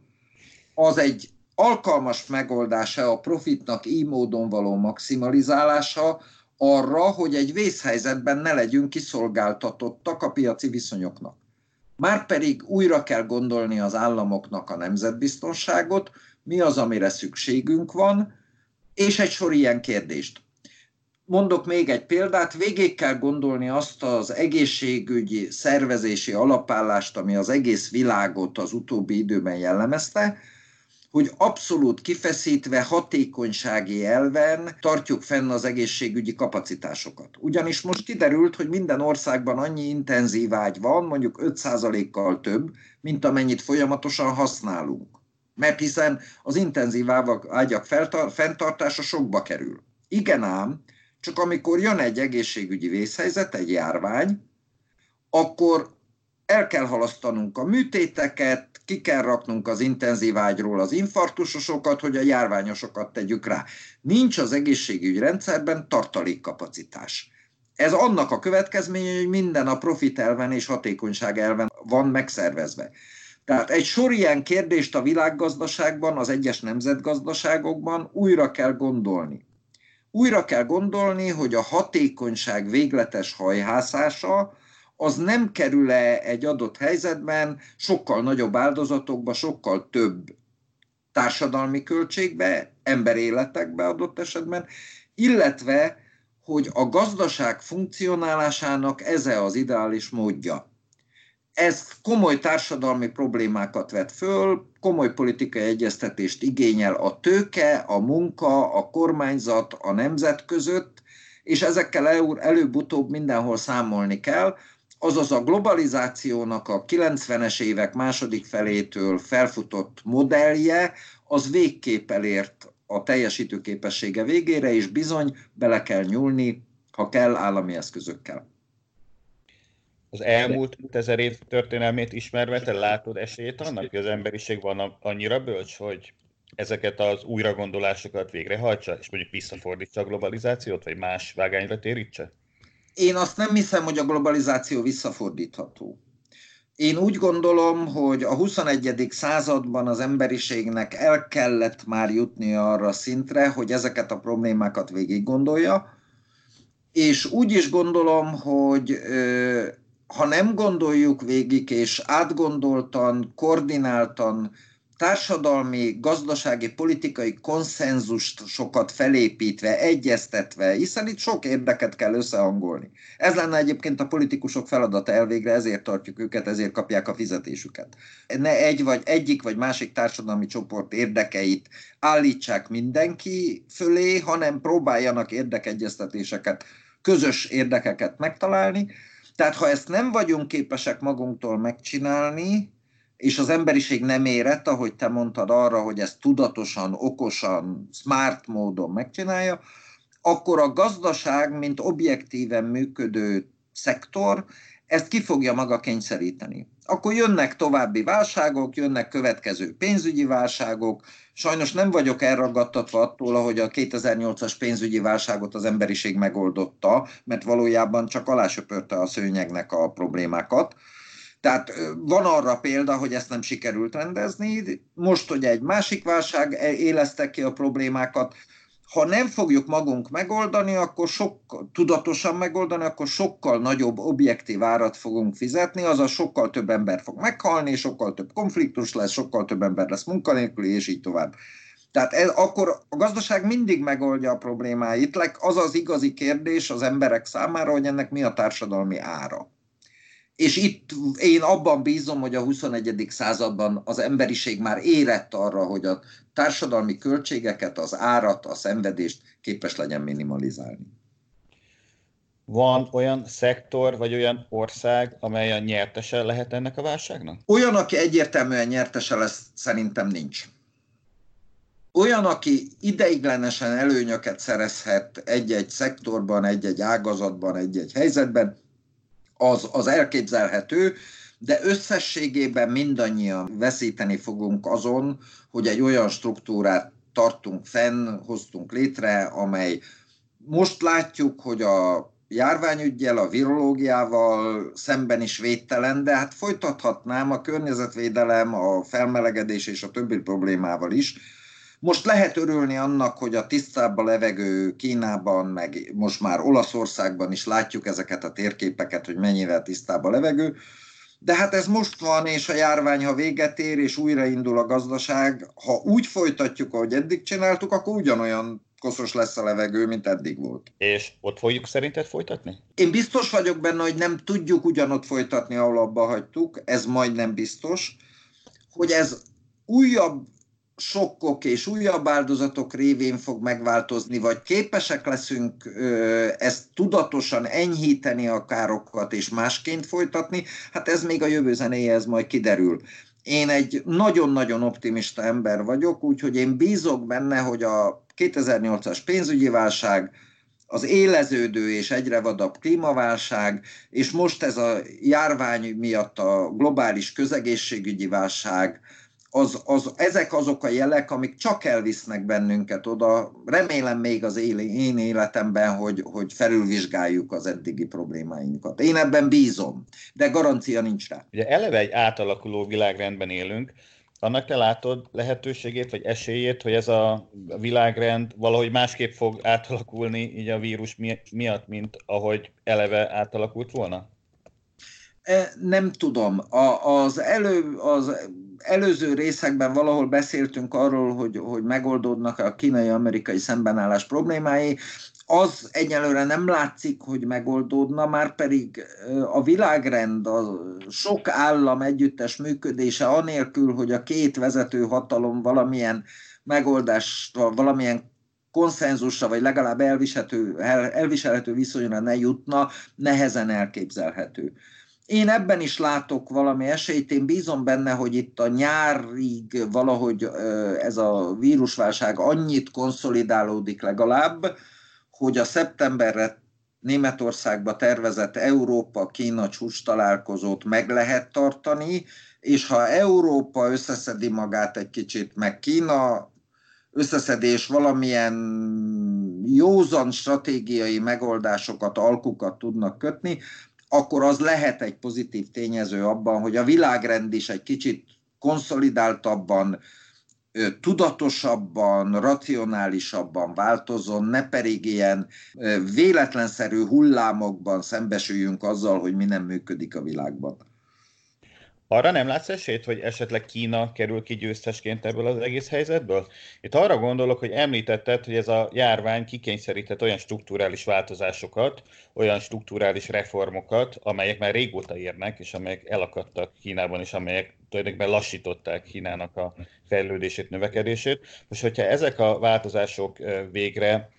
az egy alkalmas megoldása a profitnak így módon való maximalizálása arra, hogy egy vészhelyzetben ne legyünk kiszolgáltatottak a piaci viszonyoknak. Márpedig újra kell gondolni az államoknak a nemzetbiztonságot, mi az, amire szükségünk van, és egy sor ilyen kérdést. Mondok még egy példát, végig kell gondolni azt az egészségügyi szervezési alapállást, ami az egész világot az utóbbi időben jellemezte, hogy abszolút kifeszítve hatékonysági elven tartjuk fenn az egészségügyi kapacitásokat. Ugyanis most kiderült, hogy minden országban annyi intenzív ágy van, mondjuk 5%-kal több, mint amennyit folyamatosan használunk. Mert hiszen az intenzív ágyak fenntartása sokba kerül. Igen ám, csak amikor jön egy egészségügyi vészhelyzet, egy járvány, akkor el kell halasztanunk a műtéteket, ki kell raknunk az intenzív ágyról az infarktusosokat, hogy a járványosokat tegyük rá. Nincs az egészségügyi rendszerben tartalékkapacitás. Ez annak a következménye, hogy minden a profit elven és hatékonyság elven van megszervezve. Tehát egy sor ilyen kérdést a világgazdaságban, az egyes nemzetgazdaságokban újra kell gondolni. Újra kell gondolni, hogy a hatékonyság végletes hajhászása az nem kerül-e egy adott helyzetben sokkal nagyobb áldozatokba, sokkal több társadalmi költségbe, emberéletekbe adott esetben, illetve, hogy a gazdaság funkcionálásának eze az ideális módja. Ez komoly társadalmi problémákat vet föl, komoly politikai egyeztetést igényel a tőke, a munka, a kormányzat, a nemzet között, és ezekkel előbb-utóbb mindenhol számolni kell, azaz a globalizációnak a 90-es évek második felétől felfutott modellje, az végképp elért a teljesítőképessége végére, és bizony bele kell nyúlni, ha kell, állami eszközökkel. Az elmúlt ezer év történelmét ismerve, te látod esélyt annak, hogy az emberiség van annyira bölcs, hogy ezeket az újragondolásokat végrehajtsa, és mondjuk visszafordítsa a globalizációt, vagy más vágányra térítse? Én azt nem hiszem, hogy a globalizáció visszafordítható. Én úgy gondolom, hogy a 21. században az emberiségnek el kellett már jutni arra szintre, hogy ezeket a problémákat végig gondolja, és úgy is gondolom, hogy ha nem gondoljuk végig, és átgondoltan, koordináltan társadalmi, gazdasági, politikai konszenzust sokat felépítve, egyeztetve, hiszen itt sok érdeket kell összehangolni. Ez lenne egyébként a politikusok feladata elvégre, ezért tartjuk őket, ezért kapják a fizetésüket. Ne egy vagy egyik vagy másik társadalmi csoport érdekeit állítsák mindenki fölé, hanem próbáljanak érdekegyeztetéseket, közös érdekeket megtalálni. Tehát ha ezt nem vagyunk képesek magunktól megcsinálni, és az emberiség nem érett, ahogy te mondtad arra, hogy ezt tudatosan, okosan, smart módon megcsinálja, akkor a gazdaság, mint objektíven működő szektor, ezt ki fogja maga kényszeríteni. Akkor jönnek további válságok, jönnek következő pénzügyi válságok. Sajnos nem vagyok elragadtatva attól, hogy a 2008-as pénzügyi válságot az emberiség megoldotta, mert valójában csak alásöpörte a szőnyegnek a problémákat Tehát van arra példa, hogy ezt nem sikerült rendezni. Most, hogy egy másik válság éleszte ki a problémákat, ha nem fogjuk magunk megoldani, akkor sokkal, tudatosan megoldani, akkor sokkal nagyobb objektív árat fogunk fizetni, azaz sokkal több ember fog meghalni, sokkal több konfliktus lesz, sokkal több ember lesz munkanélküli, és így tovább. Tehát ez, akkor a gazdaság mindig megoldja a problémáit. Az az igazi kérdés az emberek számára, hogy ennek mi a társadalmi ára. És itt én abban bízom, hogy a 21. században az emberiség már érett arra, hogy a társadalmi költségeket, az árat, a szenvedést képes legyen minimalizálni. Van olyan szektor, vagy olyan ország, amely a nyertese lehet ennek a válságnak? Olyan, aki egyértelműen nyertese lesz, szerintem nincs. Olyan, aki ideiglenesen előnyöket szerezhet egy-egy szektorban, egy-egy ágazatban, egy-egy helyzetben, az, az elképzelhető, de összességében mindannyian veszíteni fogunk azon, hogy egy olyan struktúrát tartunk fenn, hoztunk létre, amely most látjuk, hogy a járványügyel, a virológiával szemben is védtelen, de hát folytathatnám a környezetvédelem, a felmelegedés és a többi problémával is. Most lehet örülni annak, hogy a tisztább a levegő Kínában, meg most már Olaszországban is látjuk ezeket a térképeket, hogy mennyivel tisztább a levegő, de hát ez most van, és a járvány, ha véget ér, és újraindul a gazdaság, ha úgy folytatjuk, ahogy eddig csináltuk, akkor ugyanolyan koszos lesz a levegő, mint eddig volt. És ott fogjuk szerinted folytatni? Én biztos vagyok benne, hogy nem tudjuk ugyanott folytatni, ahol abba hagytuk, ez majdnem biztos, hogy ez újabb sokkok és újabb áldozatok révén fog megváltozni, vagy képesek leszünk ezt tudatosan enyhíteni a károkat és másként folytatni, hát ez még a jövő zenéje, majd kiderül. Én egy nagyon-nagyon optimista ember vagyok, úgyhogy én bízok benne, hogy a 2008-as pénzügyi válság, az éleződő és egyre vadabb klímaválság, és most ez a járvány miatt a globális közegészségügyi válság, az, az, ezek azok a jelek, amik csak elvisznek bennünket oda. Remélem még az én életemben, hogy, hogy felülvizsgáljuk az eddigi problémáinkat. Én ebben bízom, de garancia nincs rá. Ugye eleve egy átalakuló világrendben élünk, annak te látod lehetőségét, vagy esélyét, hogy ez a világrend valahogy másképp fog átalakulni így a vírus miatt, mint ahogy eleve átalakult volna? E, nem tudom. A, az, elő, az előző részekben valahol beszéltünk arról, hogy, hogy megoldódnak a kínai-amerikai szembenállás problémái. Az egyelőre nem látszik, hogy megoldódna, már pedig a világrend, a sok állam együttes működése anélkül, hogy a két vezető hatalom valamilyen megoldásra, valamilyen konszenzusra, vagy legalább elviselhető, elviselhető viszonyra ne jutna, nehezen elképzelhető. Én ebben is látok valami esélyt, én bízom benne, hogy itt a nyárig valahogy ez a vírusválság annyit konszolidálódik legalább, hogy a szeptemberre Németországba tervezett Európa-Kína csúcs találkozót meg lehet tartani, és ha Európa összeszedi magát egy kicsit, meg Kína összeszedés valamilyen józan stratégiai megoldásokat, alkukat tudnak kötni, akkor az lehet egy pozitív tényező abban, hogy a világrend is egy kicsit konszolidáltabban, tudatosabban, racionálisabban változon, ne pedig ilyen véletlenszerű hullámokban szembesüljünk azzal, hogy mi nem működik a világban. Arra nem látsz esélyt, hogy esetleg Kína kerül ki győztesként ebből az egész helyzetből? Itt arra gondolok, hogy említetted, hogy ez a járvány kikényszerített olyan strukturális változásokat, olyan strukturális reformokat, amelyek már régóta érnek, és amelyek elakadtak Kínában, és amelyek tulajdonképpen lassították Kínának a fejlődését, növekedését. Most, hogyha ezek a változások végre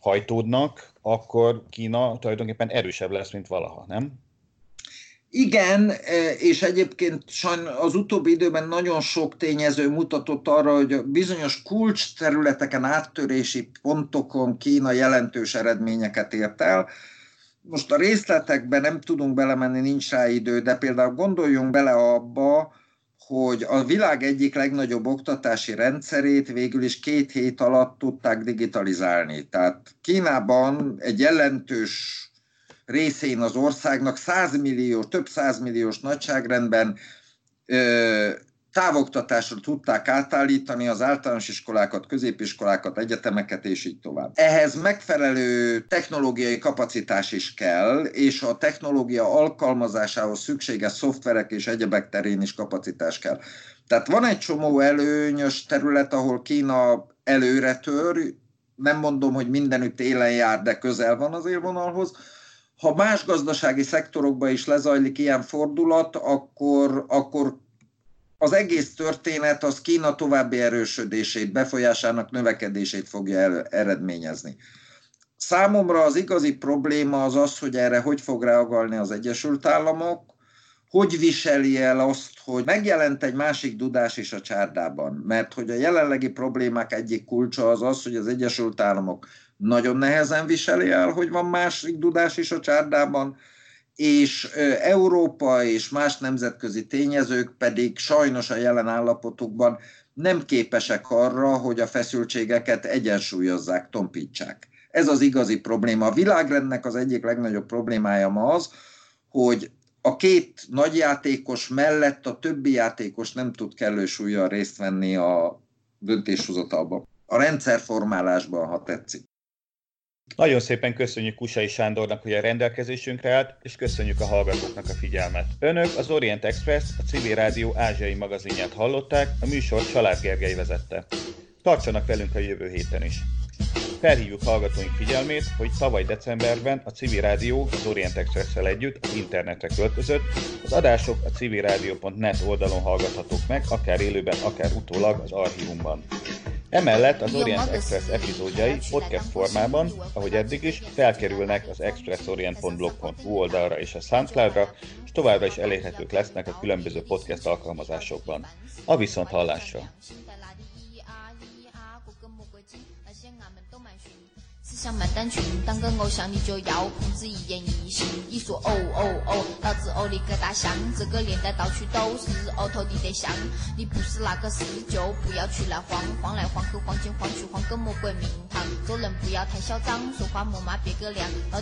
hajtódnak, akkor Kína tulajdonképpen erősebb lesz, mint valaha, nem? Igen, e, és egyébként az utóbbi időben nagyon sok tényező mutatott arra, hogy bizonyos kulcs területeken, áttörési pontokon Kína jelentős eredményeket ért el. Most a részletekben nem tudunk belemenni, nincs rá idő, de például gondoljunk bele abba, hogy a világ egyik legnagyobb oktatási rendszerét végül is két hét alatt tudták digitalizálni. Tehát Kínában egy jelentős részén az országnak 100 millió, több százmilliós nagyságrendben távoktatásra tudták átállítani az általános iskolákat, középiskolákat, egyetemeket és így tovább. Ehhez megfelelő technológiai kapacitás is kell, és a technológia alkalmazásához szükséges szoftverek és egyebek terén is kapacitás kell. Tehát van egy csomó előnyös terület, ahol Kína előre tör, nem mondom, hogy mindenütt élen jár, de közel van az élvonalhoz. Ha más gazdasági szektorokban is lezajlik ilyen fordulat, akkor, akkor az egész történet az Kína további erősödését, befolyásának növekedését fogja el, eredményezni. Számomra az igazi probléma az az, hogy erre hogy fog reagálni az Egyesült Államok, hogy viseli el azt, hogy megjelent egy másik dudás is a csárdában, mert hogy a jelenlegi problémák egyik kulcsa az az, hogy az Egyesült Államok nagyon nehezen viseli el, hogy van másik dudás is a csárdában, és Európa és más nemzetközi tényezők pedig sajnos a jelen állapotukban nem képesek arra, hogy a feszültségeket egyensúlyozzák, tompítsák. Ez az igazi probléma. A világrendnek az egyik legnagyobb problémája ma az, hogy a két nagy játékos mellett a többi játékos nem tud kellő súlyjal részt venni a döntéshozatalban. A rendszerformálásban, ha tetszik. Nagyon szépen köszönjük Kusai Sándornak, hogy a rendelkezésünkre állt, és köszönjük a hallgatóknak a figyelmet. Önök az Orient Express, a Civil Rádió ázsiai magazinját hallották, a műsor Család Gergely vezette. Tartsanak velünk a jövő héten is. Felhívjuk hallgatóink figyelmét, hogy tavaly decemberben a Civil Rádió az Orient express együtt az internetre költözött. Az adások a civilradio.net oldalon hallgathatók meg, akár élőben, akár utólag az archívumban. Emellett az Orient Express epizódjai podcast formában, ahogy eddig is, felkerülnek az expressorient.blog.hu oldalra és a Soundcloudra, és továbbra is elérhetők lesznek a különböző podcast alkalmazásokban. A viszont hallásra! 想买单群，当个偶像你就要控制一言一行。一说哦哦哦，老子哦你个大象，这个年代到处都是哦头的得像。你不是那个事就不要出来晃，晃来晃去晃进晃去晃个魔鬼名堂。做人不要太嚣张，说话莫骂别个娘。老